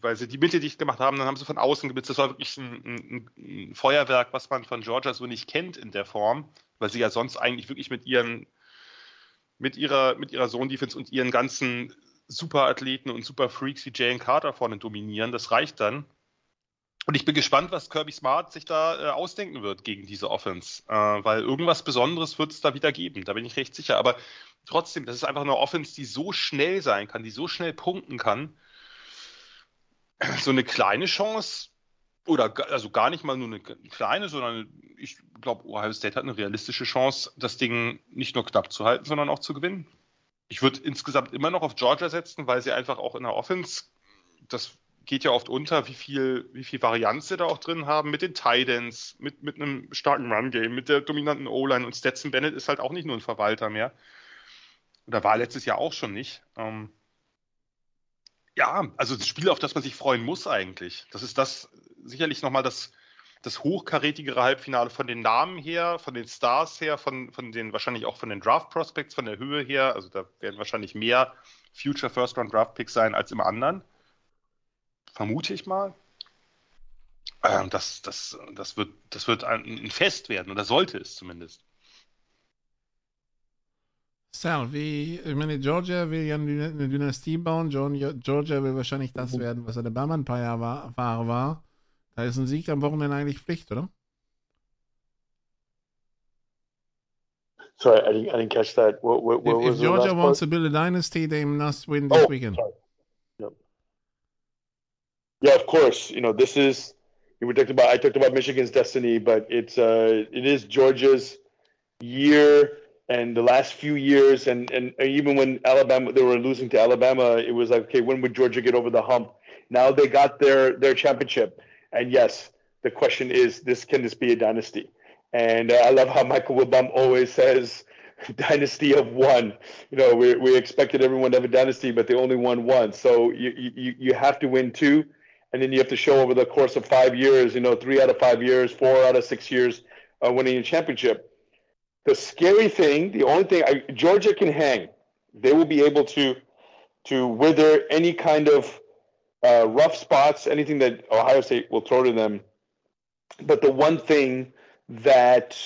weil sie die Mitte dicht gemacht haben, dann haben sie von außen geblitzt. Das war wirklich ein, ein, ein, Feuerwerk, was man von Georgia so nicht kennt in der Form, weil sie ja sonst eigentlich wirklich mit ihren, mit ihrer, mit ihrer Zone-Defense und ihren ganzen Superathleten und Superfreaks wie Jalen Carter vorne dominieren. Das reicht dann. Und ich bin gespannt, was Kirby Smart sich da äh, ausdenken wird gegen diese Offense, äh, weil irgendwas Besonderes wird es da wieder geben, da bin ich recht sicher. Aber trotzdem, das ist einfach eine Offense, die so schnell sein kann, die so schnell punkten kann. So eine kleine Chance, oder also gar nicht mal nur eine kleine, sondern ich glaube, Ohio State hat eine realistische Chance, das Ding nicht nur knapp zu halten, sondern auch zu gewinnen. Ich würde insgesamt immer noch auf Georgia setzen, weil sie einfach auch in der Offense, das geht ja oft unter, wie viel, wie viel Varianz sie da auch drin haben mit den Titans, mit, mit einem starken Run-Game, mit der dominanten O-Line und Stetson Bennett ist halt auch nicht nur ein Verwalter mehr. Oder war letztes Jahr auch schon nicht. Ähm, ja, also das Spiel, auf das man sich freuen muss eigentlich. Das ist das sicherlich nochmal das, das hochkarätigere Halbfinale von den Namen her, von den Stars her, von, von den wahrscheinlich auch von den Draft Prospects, von der Höhe her. Also da werden wahrscheinlich mehr Future First Round Draft Picks sein als im anderen vermute ich mal. Ähm, das, das, das, wird, das wird ein Fest werden, oder sollte es zumindest. Sal, wie, ich meine, Georgia will ja eine Dynastie bauen. Georgia will wahrscheinlich das mhm. werden, was Alabama ein paar Jahre war, war. Da ist ein Sieg am Wochenende eigentlich Pflicht, oder? Sorry, I didn't, I didn't catch that. What, what, what if, if Georgia wants part? to build a dynasty, they must win this oh, weekend. Sorry. Yeah, of course. You know, this is we talked about. I talked about Michigan's destiny, but it's uh, it is Georgia's year and the last few years, and and even when Alabama they were losing to Alabama, it was like, okay, when would Georgia get over the hump? Now they got their their championship, and yes, the question is, this can this be a dynasty? And uh, I love how Michael Wilbum always says, dynasty of one. You know, we, we expected everyone to have a dynasty, but they only won one. So you, you, you have to win two and then you have to show over the course of five years, you know, three out of five years, four out of six years, uh, winning a championship. The scary thing, the only thing, I, Georgia can hang. They will be able to to wither any kind of uh, rough spots, anything that Ohio State will throw to them. But the one thing that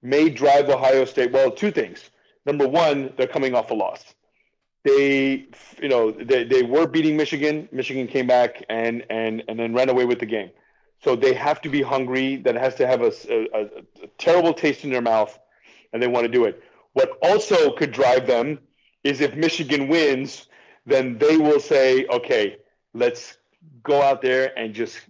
may drive Ohio State, well, two things. Number one, they're coming off a loss they you know they, they were beating Michigan. Michigan came back and and and then ran away with the game. So they have to be hungry. That has to have a, a, a terrible taste in their mouth, and they want to do it. What also could drive them is if Michigan wins, then they will say, okay, let's go out there and just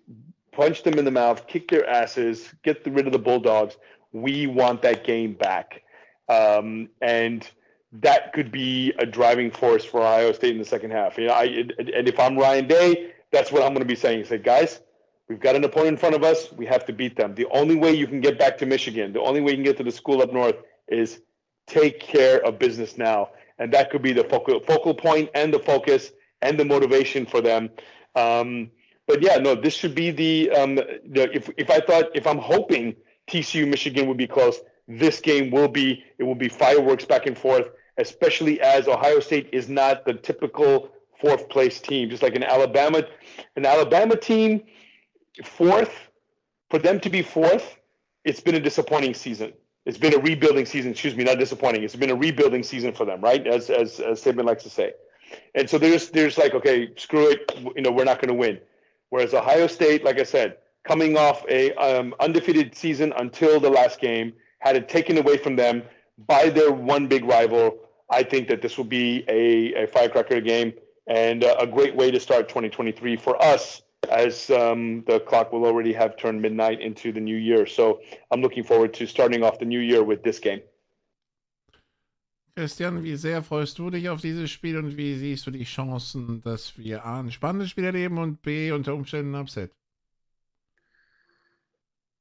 punch them in the mouth, kick their asses, get rid of the Bulldogs. We want that game back. Um, and that could be a driving force for Ohio State in the second half. You know, I and if I'm Ryan Day, that's what I'm going to be saying. Say, guys, we've got an opponent in front of us. We have to beat them. The only way you can get back to Michigan, the only way you can get to the school up north, is take care of business now, and that could be the focal focal point and the focus and the motivation for them. Um, but yeah, no, this should be the, um, the if if I thought if I'm hoping TCU Michigan would be close, this game will be it will be fireworks back and forth especially as Ohio State is not the typical fourth place team. Just like an Alabama, an Alabama team, fourth, for them to be fourth, it's been a disappointing season. It's been a rebuilding season. Excuse me, not disappointing. It's been a rebuilding season for them, right? As as as Saban likes to say. And so there's there's like, okay, screw it. You know, we're not going to win. Whereas Ohio State, like I said, coming off a um, undefeated season until the last game, had it taken away from them by their one big rival. I think that this will be a, a firecracker game and a great way to start 2023 for us as um, the clock will already have turned midnight into the new year. So I'm looking forward to starting off the new year with this game. Christian, wie sehr freust du dich auf dieses Spiel und wie siehst du die Chancen, dass wir A, ein spannendes Spiel erleben und B, unter Umständen ein Upset?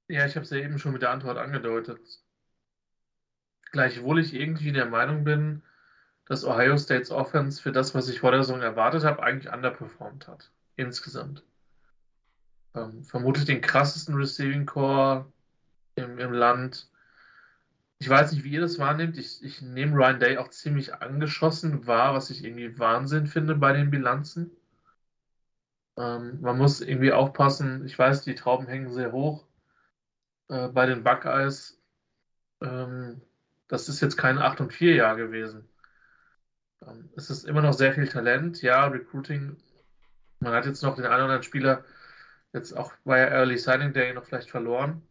Ja, ich habe es ja eben schon mit der Antwort angedeutet. Gleichwohl ich irgendwie der Meinung bin, dass Ohio States Offense für das, was ich vor der Saison erwartet habe, eigentlich underperformed hat. Insgesamt. Ähm, vermutlich den krassesten Receiving Core im, im Land. Ich weiß nicht, wie ihr das wahrnehmt. Ich, ich nehme Ryan Day auch ziemlich angeschossen wahr, was ich irgendwie Wahnsinn finde bei den Bilanzen. Ähm, man muss irgendwie aufpassen. Ich weiß, die Trauben hängen sehr hoch äh, bei den Buckeyes. Ähm, das ist jetzt kein 8 und 4 Jahr gewesen. Ähm, es ist immer noch sehr viel Talent. Ja, Recruiting. Man hat jetzt noch den einen oder anderen Spieler, jetzt auch bei Early Signing Day noch vielleicht verloren,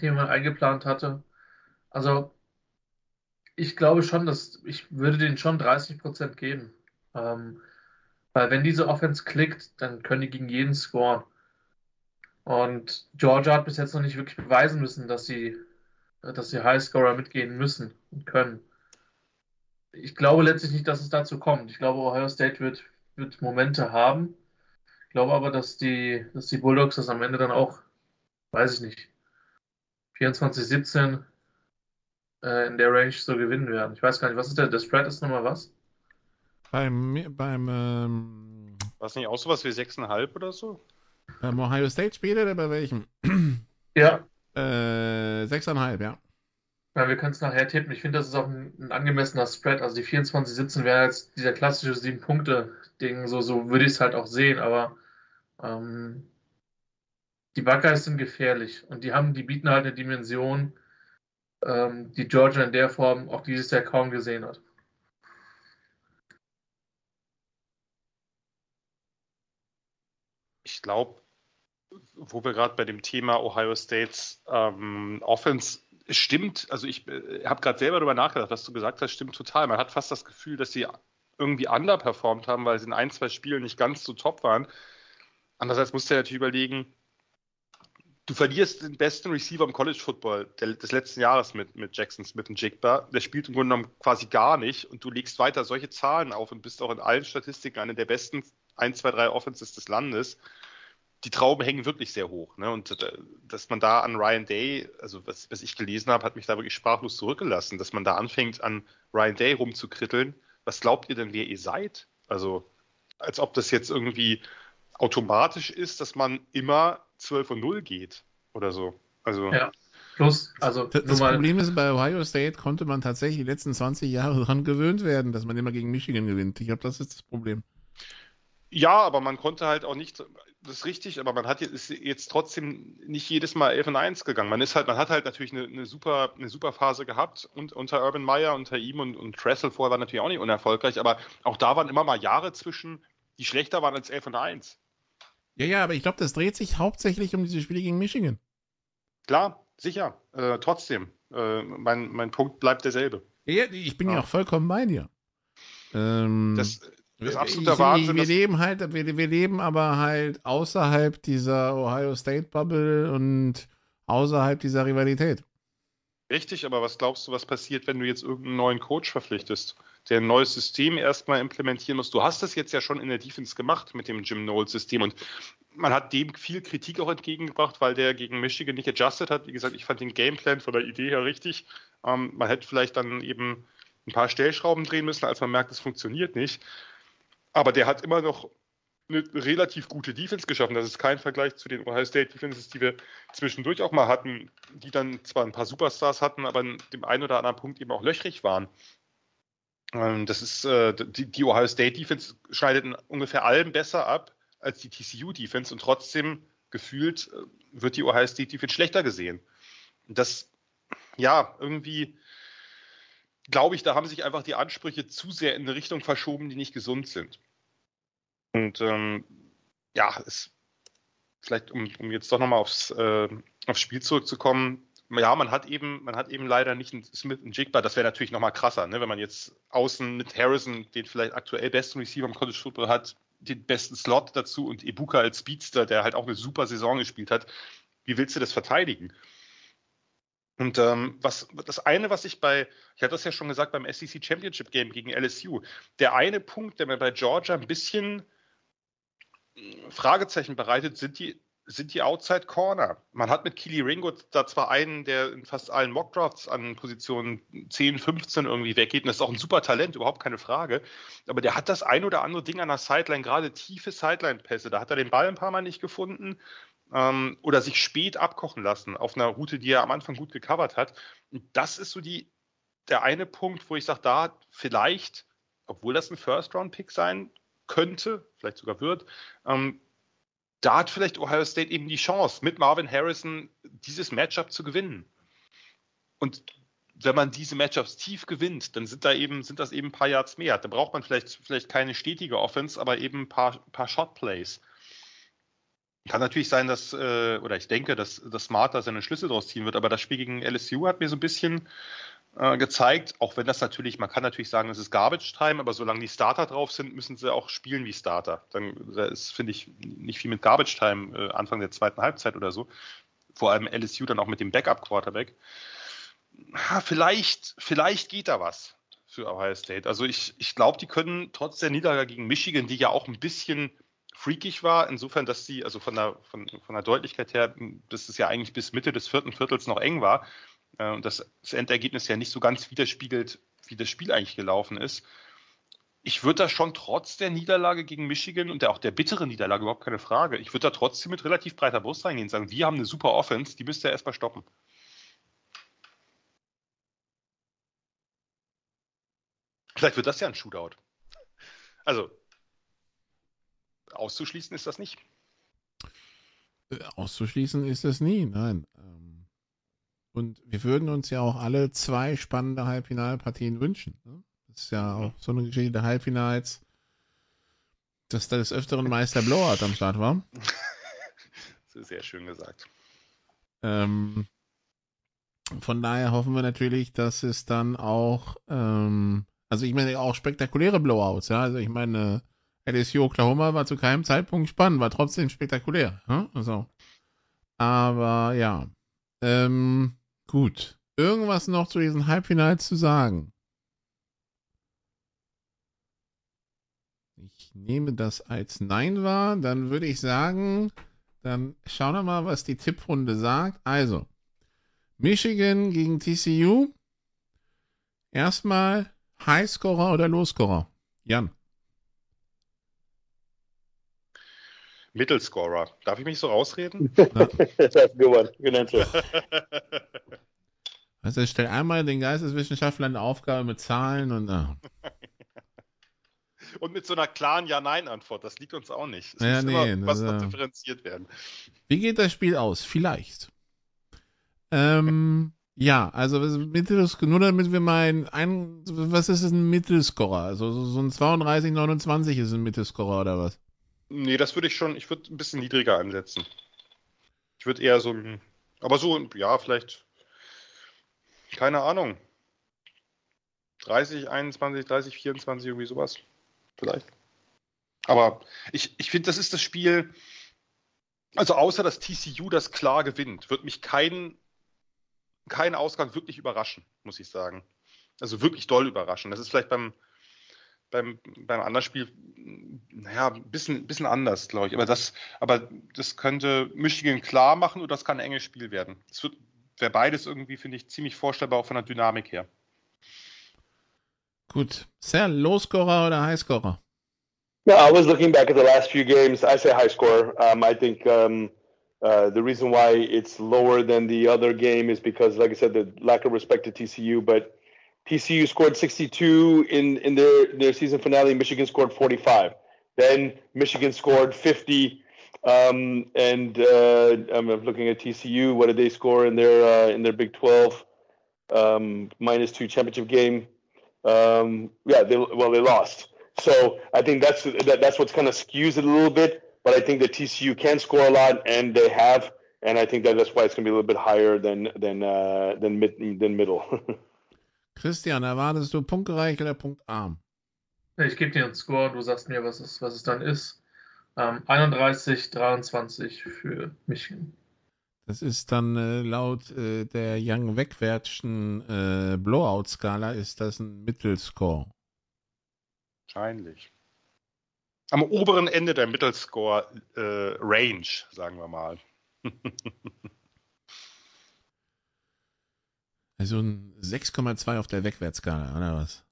den man eingeplant hatte. Also, ich glaube schon, dass ich würde denen schon 30 Prozent geben. Ähm, weil wenn diese Offense klickt, dann können die gegen jeden scoren. Und Georgia hat bis jetzt noch nicht wirklich beweisen müssen, dass sie, dass sie Highscorer mitgehen müssen und können. Ich glaube letztlich nicht, dass es dazu kommt. Ich glaube, Ohio State wird, wird Momente haben. Ich glaube aber, dass die, dass die Bulldogs das am Ende dann auch, weiß ich nicht, 24-17 äh, in der Range so gewinnen werden. Ich weiß gar nicht, was ist der, der Spread ist nochmal was? Beim, beim ähm, War es nicht auch sowas wie 6,5 oder so? Beim Ohio State Spiel oder bei welchem? Ja. Äh, 6,5, ja. Ja, wir können es nachher tippen. Ich finde, das ist auch ein, ein, angemessener Spread. Also die 24-17 wäre jetzt dieser klassische 7-Punkte-Ding. So, so würde ich es halt auch sehen. Aber ähm, die Buckeyes sind gefährlich. Und die haben, die bieten halt eine Dimension, ähm, die Georgia in der Form auch dieses Jahr kaum gesehen hat. Ich glaube, wo wir gerade bei dem Thema Ohio States ähm, Offense stimmt, also ich äh, habe gerade selber darüber nachgedacht, was du gesagt hast, stimmt total. Man hat fast das Gefühl, dass sie irgendwie underperformed haben, weil sie in ein, zwei Spielen nicht ganz so top waren. Andererseits musst du ja natürlich überlegen, du verlierst den besten Receiver im College Football des letzten Jahres mit, mit Jackson Smith und Jigba. Der spielt im Grunde genommen quasi gar nicht und du legst weiter solche Zahlen auf und bist auch in allen Statistiken eine der besten 1, 2, 3 Offenses des Landes die Trauben hängen wirklich sehr hoch. Ne? Und äh, dass man da an Ryan Day, also was, was ich gelesen habe, hat mich da wirklich sprachlos zurückgelassen, dass man da anfängt, an Ryan Day rumzukritteln. Was glaubt ihr denn, wer ihr seid? Also, als ob das jetzt irgendwie automatisch ist, dass man immer 12 und 0 geht oder so. Also. Ja. Plus, also das, das Problem ist, bei Ohio State konnte man tatsächlich die letzten 20 Jahre daran gewöhnt werden, dass man immer gegen Michigan gewinnt. Ich glaube, das ist das Problem. Ja, aber man konnte halt auch nicht, das ist richtig, aber man hat jetzt, ist jetzt trotzdem nicht jedes Mal 11 und 1 gegangen. Man ist halt, man hat halt natürlich eine, eine super, eine super Phase gehabt und unter Urban Meyer, unter ihm und, und Tressel vorher war natürlich auch nicht unerfolgreich, aber auch da waren immer mal Jahre zwischen, die schlechter waren als 11 und 1. Ja, ja, aber ich glaube, das dreht sich hauptsächlich um diese Spiele gegen Michigan. Klar, sicher, äh, trotzdem. Äh, mein, mein Punkt bleibt derselbe. Ja, ich bin ja, ja auch vollkommen bei dir. Ähm, das, das ist absoluter Wahnsinn. Wir leben halt, wir, wir leben aber halt außerhalb dieser Ohio State Bubble und außerhalb dieser Rivalität. Richtig, aber was glaubst du, was passiert, wenn du jetzt irgendeinen neuen Coach verpflichtest, der ein neues System erstmal implementieren muss? Du hast das jetzt ja schon in der Defense gemacht mit dem Jim Knowles-System und man hat dem viel Kritik auch entgegengebracht, weil der gegen Michigan nicht adjusted hat. Wie gesagt, ich fand den Gameplan von der Idee her richtig. Ähm, man hätte vielleicht dann eben ein paar Stellschrauben drehen müssen, als man merkt, es funktioniert nicht. Aber der hat immer noch eine relativ gute Defense geschaffen. Das ist kein Vergleich zu den Ohio State Defenses, die wir zwischendurch auch mal hatten, die dann zwar ein paar Superstars hatten, aber in dem einen oder anderen Punkt eben auch löchrig waren. Ähm, das ist, äh, die, Ohio State Defense schneidet in ungefähr allem besser ab als die TCU Defense und trotzdem gefühlt äh, wird die Ohio State Defense schlechter gesehen. das, ja, irgendwie glaube ich, da haben sich einfach die Ansprüche zu sehr in eine Richtung verschoben, die nicht gesund sind. Und ähm, ja, es, vielleicht um, um jetzt doch nochmal aufs, äh, aufs Spiel zurückzukommen, ja, man hat eben, man hat eben leider nicht einen Smith und Jigba. Das wäre natürlich nochmal krasser, ne? wenn man jetzt außen mit Harrison, den vielleicht aktuell besten Receiver im College Football hat, den besten Slot dazu und Ibuka als Speedster, der halt auch eine super Saison gespielt hat. Wie willst du das verteidigen? Und ähm, was das eine, was ich bei, ich hatte das ja schon gesagt beim SEC Championship Game gegen LSU, der eine Punkt, der mir bei Georgia ein bisschen hm, Fragezeichen bereitet, sind die sind die Outside Corner. Man hat mit Keely Ringo da zwar einen, der in fast allen Mockdrafts an Positionen 10, 15 irgendwie weggeht, und das ist auch ein super Talent, überhaupt keine Frage, aber der hat das ein oder andere Ding an der Sideline, gerade tiefe Sideline-Pässe, da hat er den Ball ein paar Mal nicht gefunden ähm, oder sich spät abkochen lassen auf einer Route, die er am Anfang gut gecovert hat. Und das ist so die, der eine Punkt, wo ich sage, da vielleicht, obwohl das ein First-Round-Pick sein könnte, vielleicht sogar wird, ähm, da hat vielleicht Ohio State eben die Chance, mit Marvin Harrison dieses Matchup zu gewinnen. Und wenn man diese Matchups tief gewinnt, dann sind da eben, sind das eben ein paar Yards mehr. Da braucht man vielleicht, vielleicht keine stetige Offense, aber eben ein paar, paar Shot Plays. Kann natürlich sein, dass, äh, oder ich denke, dass, dass Smart da seine Schlüsse draus ziehen wird, aber das Spiel gegen LSU hat mir so ein bisschen äh, gezeigt, auch wenn das natürlich, man kann natürlich sagen, es ist Garbage Time, aber solange die Starter drauf sind, müssen sie auch spielen wie Starter. Dann ist, finde ich, nicht viel mit Garbage Time äh, Anfang der zweiten Halbzeit oder so. Vor allem LSU dann auch mit dem Backup-Quarterback. Vielleicht, vielleicht geht da was für Ohio State. Also ich, ich glaube, die können trotz der Niederlage gegen Michigan, die ja auch ein bisschen freakig war, insofern, dass sie, also von der, von, von der Deutlichkeit her, dass es ja eigentlich bis Mitte des vierten Viertels noch eng war äh, und das, das Endergebnis ja nicht so ganz widerspiegelt, wie das Spiel eigentlich gelaufen ist. Ich würde da schon trotz der Niederlage gegen Michigan und der, auch der bitteren Niederlage, überhaupt keine Frage, ich würde da trotzdem mit relativ breiter Brust reingehen und sagen, wir haben eine super Offense, die müsst ihr erstmal stoppen. Vielleicht wird das ja ein Shootout. Also, auszuschließen ist das nicht. Äh, auszuschließen ist das nie, nein. Ähm, und wir würden uns ja auch alle zwei spannende Halbfinalpartien wünschen. Ne? Das ist ja auch so eine Geschichte der Halbfinals, dass da des Öfteren Meister Blowout am Start war. Das ist sehr schön gesagt. Ähm, von daher hoffen wir natürlich, dass es dann auch, ähm, also ich meine auch spektakuläre Blowouts, ja. Also ich meine, LSU Oklahoma war zu keinem Zeitpunkt spannend, war trotzdem spektakulär. Hm? Also. Aber ja. Ähm, gut. Irgendwas noch zu diesen Halbfinals zu sagen? Ich nehme das als Nein wahr. Dann würde ich sagen, dann schauen wir mal, was die Tipprunde sagt. Also, Michigan gegen TCU. Erstmal Highscorer oder Lowscorer? Jan. Mittelscorer. Darf ich mich so rausreden? That's a good one. Good answer. Also ich stelle einmal den Geisteswissenschaftlern eine Aufgabe mit Zahlen und ah. Und mit so einer klaren Ja-Nein-Antwort. Das liegt uns auch nicht. Es ja, nee, immer, was noch differenziert werden. Wie geht das Spiel aus? Vielleicht. Ähm, ja, also Mittels, nur damit wir mal ein, was ist ein Mittelscorer? Also so ein 32, 29 ist ein Mittelscorer oder was? Nee, das würde ich schon, ich würde ein bisschen niedriger ansetzen. Ich würde eher so aber so, ja, vielleicht, keine Ahnung. 30, 21, 30, 24, irgendwie sowas. Vielleicht. Aber ich, ich finde, das ist das Spiel, also außer dass TCU das klar gewinnt, wird mich kein, kein Ausgang wirklich überraschen, muss ich sagen. Also wirklich doll überraschen. Das ist vielleicht beim, beim, beim anderen Spiel, naja, ein bisschen, bisschen anders, glaube ich. Aber das, aber das könnte Michigan klar machen oder das kann ein enges Spiel werden. Es wird, wäre beides irgendwie, finde ich, ziemlich vorstellbar auch von der Dynamik her. Gut. Sehr Low-Scorer oder High-Scorer? No, I was looking back at the last few games. I say high score. Um, I think um, uh, the reason why it's lower than the other game is because, like I said, the lack of respect to TCU. But TCU scored 62 in, in their, their season finale. Michigan scored 45. Then Michigan scored 50. Um, and uh, I'm looking at TCU. What did they score in their uh, in their Big 12 um, minus two championship game? Um, yeah, they, well they lost. So I think that's that, that's what's kind of skews it a little bit. But I think that TCU can score a lot, and they have and I think that that's why it's going to be a little bit higher than than uh, than mid than middle. Christian, erwartest du punktreich oder punktarm? Ich gebe dir einen Score, du sagst mir, was es, was es dann ist. Ähm, 31, 23 für Michigan. Das ist dann äh, laut äh, der Young Wegwärtschen äh, Blowout-Skala ist das ein Mittelscore. Wahrscheinlich. Am oberen Ende der Mittelscore-Range, äh, sagen wir mal. also ein 6,2 auf der Wegwärtsskala, oder was?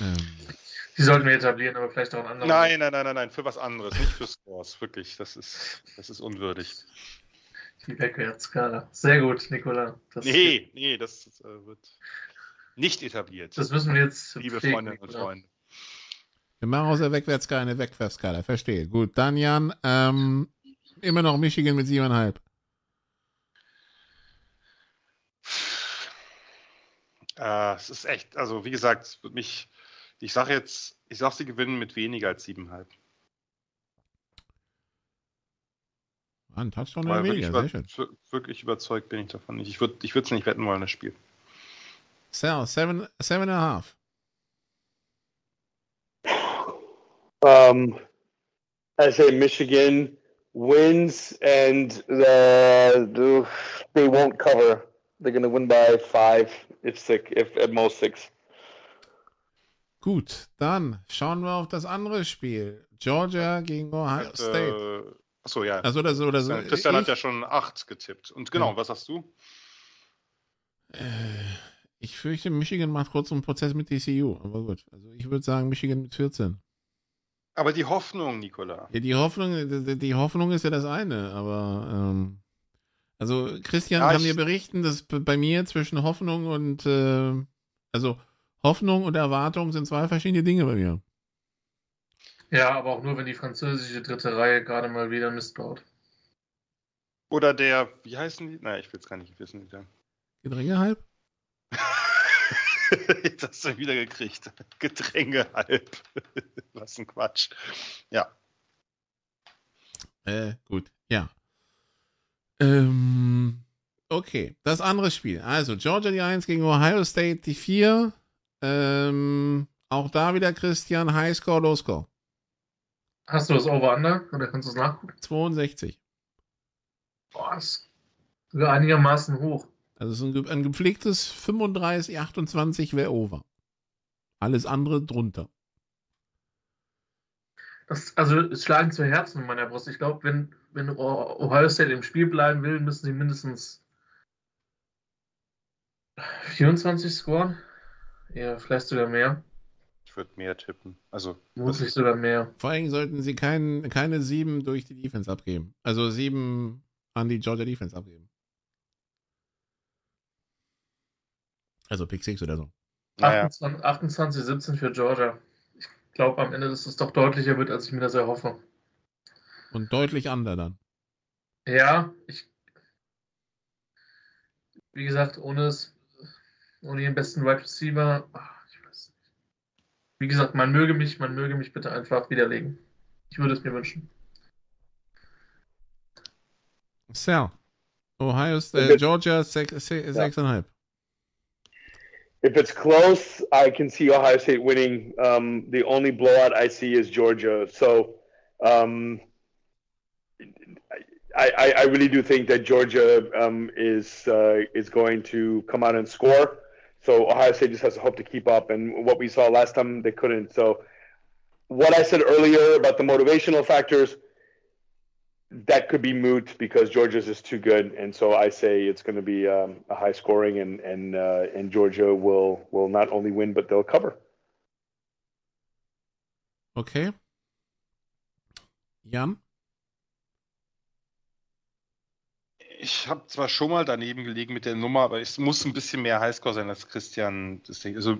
Ähm. Die sollten wir etablieren, aber vielleicht auch ein anderes. Nein, nein, nein, nein, nein, für was anderes, nicht für Scores. Wirklich, das ist, das ist unwürdig. Die Wegwärtsskala. Sehr gut, Nikola. Das nee, nee, das äh, wird nicht etabliert. Das müssen wir jetzt. Liebe Freundinnen und Freunde. Wir machen aus der Wegwärtsskala eine Wegwärtsskala. Verstehe. Gut, dann Jan, ähm, immer noch Michigan mit siebeneinhalb. Äh, es ist echt, also wie gesagt, mich, ich sage jetzt, ich sage, sie gewinnen mit weniger als siebeneinhalb. Ein Touchdown oder weniger, sehr schön. Wirklich überzeugt bin ich davon nicht. Ich würde es ich nicht wetten wollen, das Spiel. Sell, seven, seven and a half. Um, I say Michigan wins, and the, they won't cover. They're going to win by five, if six, if at most six. Gut, dann schauen wir auf das andere Spiel. Georgia gegen Ohio äh, State. Äh, achso, ja. Also oder so, oder so. Christian ich, hat ja schon acht getippt. Und genau, ja. was hast du? Äh, ich fürchte, Michigan macht kurz einen Prozess mit DCU. Aber gut, also ich würde sagen Michigan mit 14. Aber die Hoffnung, Nicola. Ja, die Hoffnung, die, die Hoffnung ist ja das eine, aber ähm, also Christian ja, kann mir berichten, dass bei mir zwischen Hoffnung und äh, also Hoffnung und Erwartung sind zwei verschiedene Dinge bei mir. Ja, aber auch nur, wenn die französische dritte Reihe gerade mal wieder Mist baut. Oder der, wie heißen die? Nein, ich will es gar nicht wissen. Gedränge halb? Jetzt hast du wieder gekriegt. Gedränge halb. Was ein Quatsch. Ja. Äh, gut, ja. Ähm, okay, das andere Spiel. Also Georgia die 1 gegen Ohio State die 4. Ähm, auch da wieder Christian, Highscore, Lowscore. Hast du das Over-Under oder kannst du es nachgucken? 62. Boah, ist sogar einigermaßen hoch. Also ein, ein gepflegtes 35, 28 wäre Over. Alles andere drunter. Das, also es schlagen zwei Herzen in meiner Brust. Ich glaube, wenn, wenn Ohio State im Spiel bleiben will, müssen sie mindestens 24 scoren. Ja, vielleicht sogar mehr. Ich würde mehr tippen. Also. Vermutlich sogar mehr. Vor allem sollten sie kein, keine sieben durch die Defense abgeben. Also sieben an die Georgia Defense abgeben. Also Pick 6 oder so. Naja. 28, 28, 17 für Georgia. Ich glaube am Ende, dass es doch deutlicher wird, als ich mir das erhoffe. Und deutlich anders dann. Ja, ich. Wie gesagt, ohne es, ohne den besten Wide right Receiver, ach, ich weiß nicht. Wie gesagt, man möge mich, man möge mich bitte einfach widerlegen. Ich würde es mir wünschen. Sal. Ohio State, Georgia 6,5 if it's close, I can see Ohio State winning. Um, the only blowout I see is Georgia. So um, I, I, really do think that Georgia um, is uh, is going to come out and score. So Ohio State just has to hope to keep up. And what we saw last time, they couldn't. So what I said earlier about the motivational factors – that could be moot because Georgia's is too good, and so I say it's going to be um, a high scoring, and and uh, and Georgia will will not only win but they'll cover. Okay. Jan? Ich habe zwar schon mal daneben gelegen mit der Nummer, aber es muss ein bisschen mehr Highscore sein als Christian. Also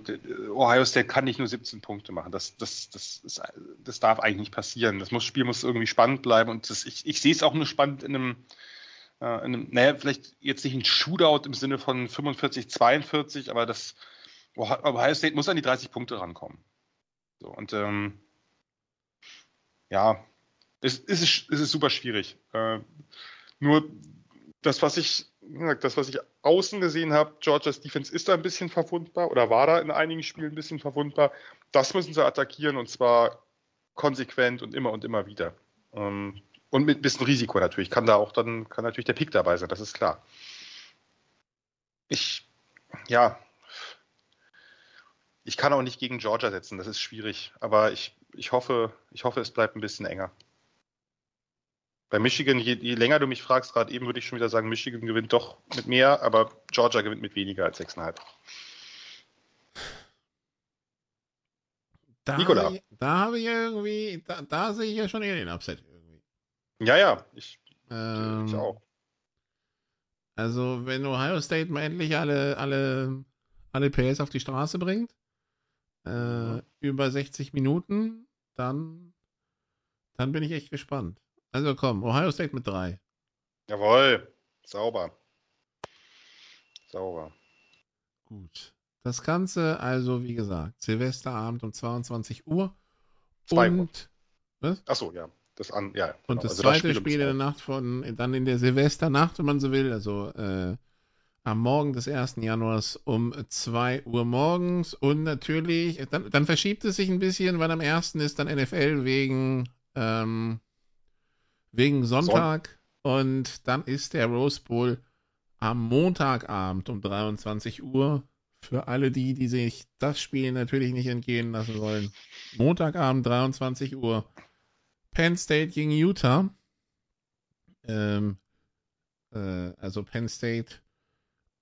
Ohio State kann nicht nur 17 Punkte machen. Das, das, das, ist, das darf eigentlich nicht passieren. Das muss, Spiel muss irgendwie spannend bleiben. Und das, ich, ich sehe es auch nur spannend in einem, äh, in einem, naja, vielleicht jetzt nicht ein Shootout im Sinne von 45, 42, aber das Ohio State muss an die 30 Punkte rankommen. So, und ähm, ja, Es, es, ist, es ist super schwierig. Äh, nur das, was ich, das, was ich außen gesehen habe, Georgias Defense ist da ein bisschen verwundbar oder war da in einigen Spielen ein bisschen verwundbar. Das müssen sie attackieren und zwar konsequent und immer und immer wieder. Ähm, und mit ein bisschen Risiko natürlich. Kann da auch dann, kann natürlich der Pick dabei sein, das ist klar. Ich, ja, ich kann auch nicht gegen Georgia setzen, das ist schwierig. Aber ich, ich hoffe, ich hoffe, es bleibt ein bisschen enger. Bei Michigan, je, je länger du mich fragst, gerade eben würde ich schon wieder sagen, Michigan gewinnt doch mit mehr, aber Georgia gewinnt mit weniger als 6,5. Da Nikola. Habe ich, da habe ich irgendwie, da, da, sehe ich ja schon eher den Upset irgendwie. Ja, ja, ich, ähm, ich auch. Also, wenn Ohio State mal endlich alle, alle, alle PS auf die Straße bringt, äh, mhm. über 60 Minuten, dann, dann bin ich echt gespannt. Also komm, Ohio State mit drei. Jawohl, sauber. Sauber. Gut. Das Ganze also, wie gesagt, Silvesterabend um 22 Uhr. Zwei und, Uhr. Was? Achso, ja. Das an, ja, genau. Und das also zweite das Spiel, Spiel in der Nacht von, dann in der Silvesternacht, wenn man so will, also äh, am Morgen des 1. Januars um 2 Uhr morgens. Und natürlich, dann, dann verschiebt es sich ein bisschen, weil am 1. ist dann NFL wegen ähm, wegen Sonntag. Son und dann ist der Rose Bowl am Montagabend um 23 Uhr. Für alle die, die sich das Spiel natürlich nicht entgehen lassen wollen. Montagabend 23 Uhr. Penn State gegen Utah. Ähm, äh, also Penn State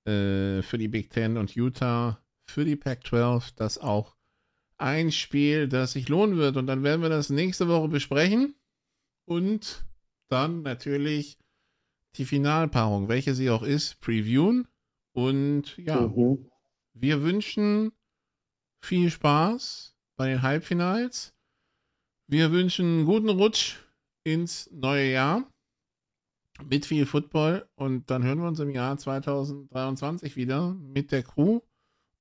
äh, für die Big Ten und Utah für die Pac-12. Das auch ein Spiel, das sich lohnen wird. Und dann werden wir das nächste Woche besprechen. Und dann natürlich die Finalpaarung, welche sie auch ist, previewen. Und ja, mhm. wir wünschen viel Spaß bei den Halbfinals. Wir wünschen einen guten Rutsch ins neue Jahr mit viel Football und dann hören wir uns im Jahr 2023 wieder mit der Crew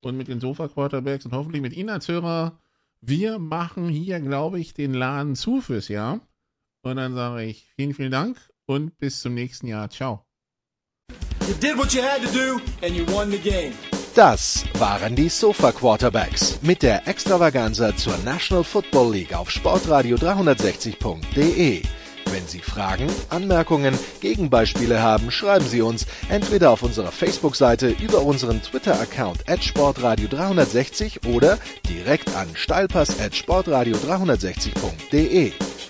und mit den Sofa Quarterbacks und hoffentlich mit Ihnen als Hörer. Wir machen hier, glaube ich, den Laden zu fürs Jahr. Und dann sage ich vielen, vielen Dank und bis zum nächsten Jahr. Ciao. Das waren die Sofa Quarterbacks mit der Extravaganza zur National Football League auf Sportradio 360.de. Wenn Sie Fragen, Anmerkungen, Gegenbeispiele haben, schreiben Sie uns entweder auf unserer Facebook-Seite über unseren Twitter-Account at sportradio360 oder direkt an steilpass at sportradio360.de.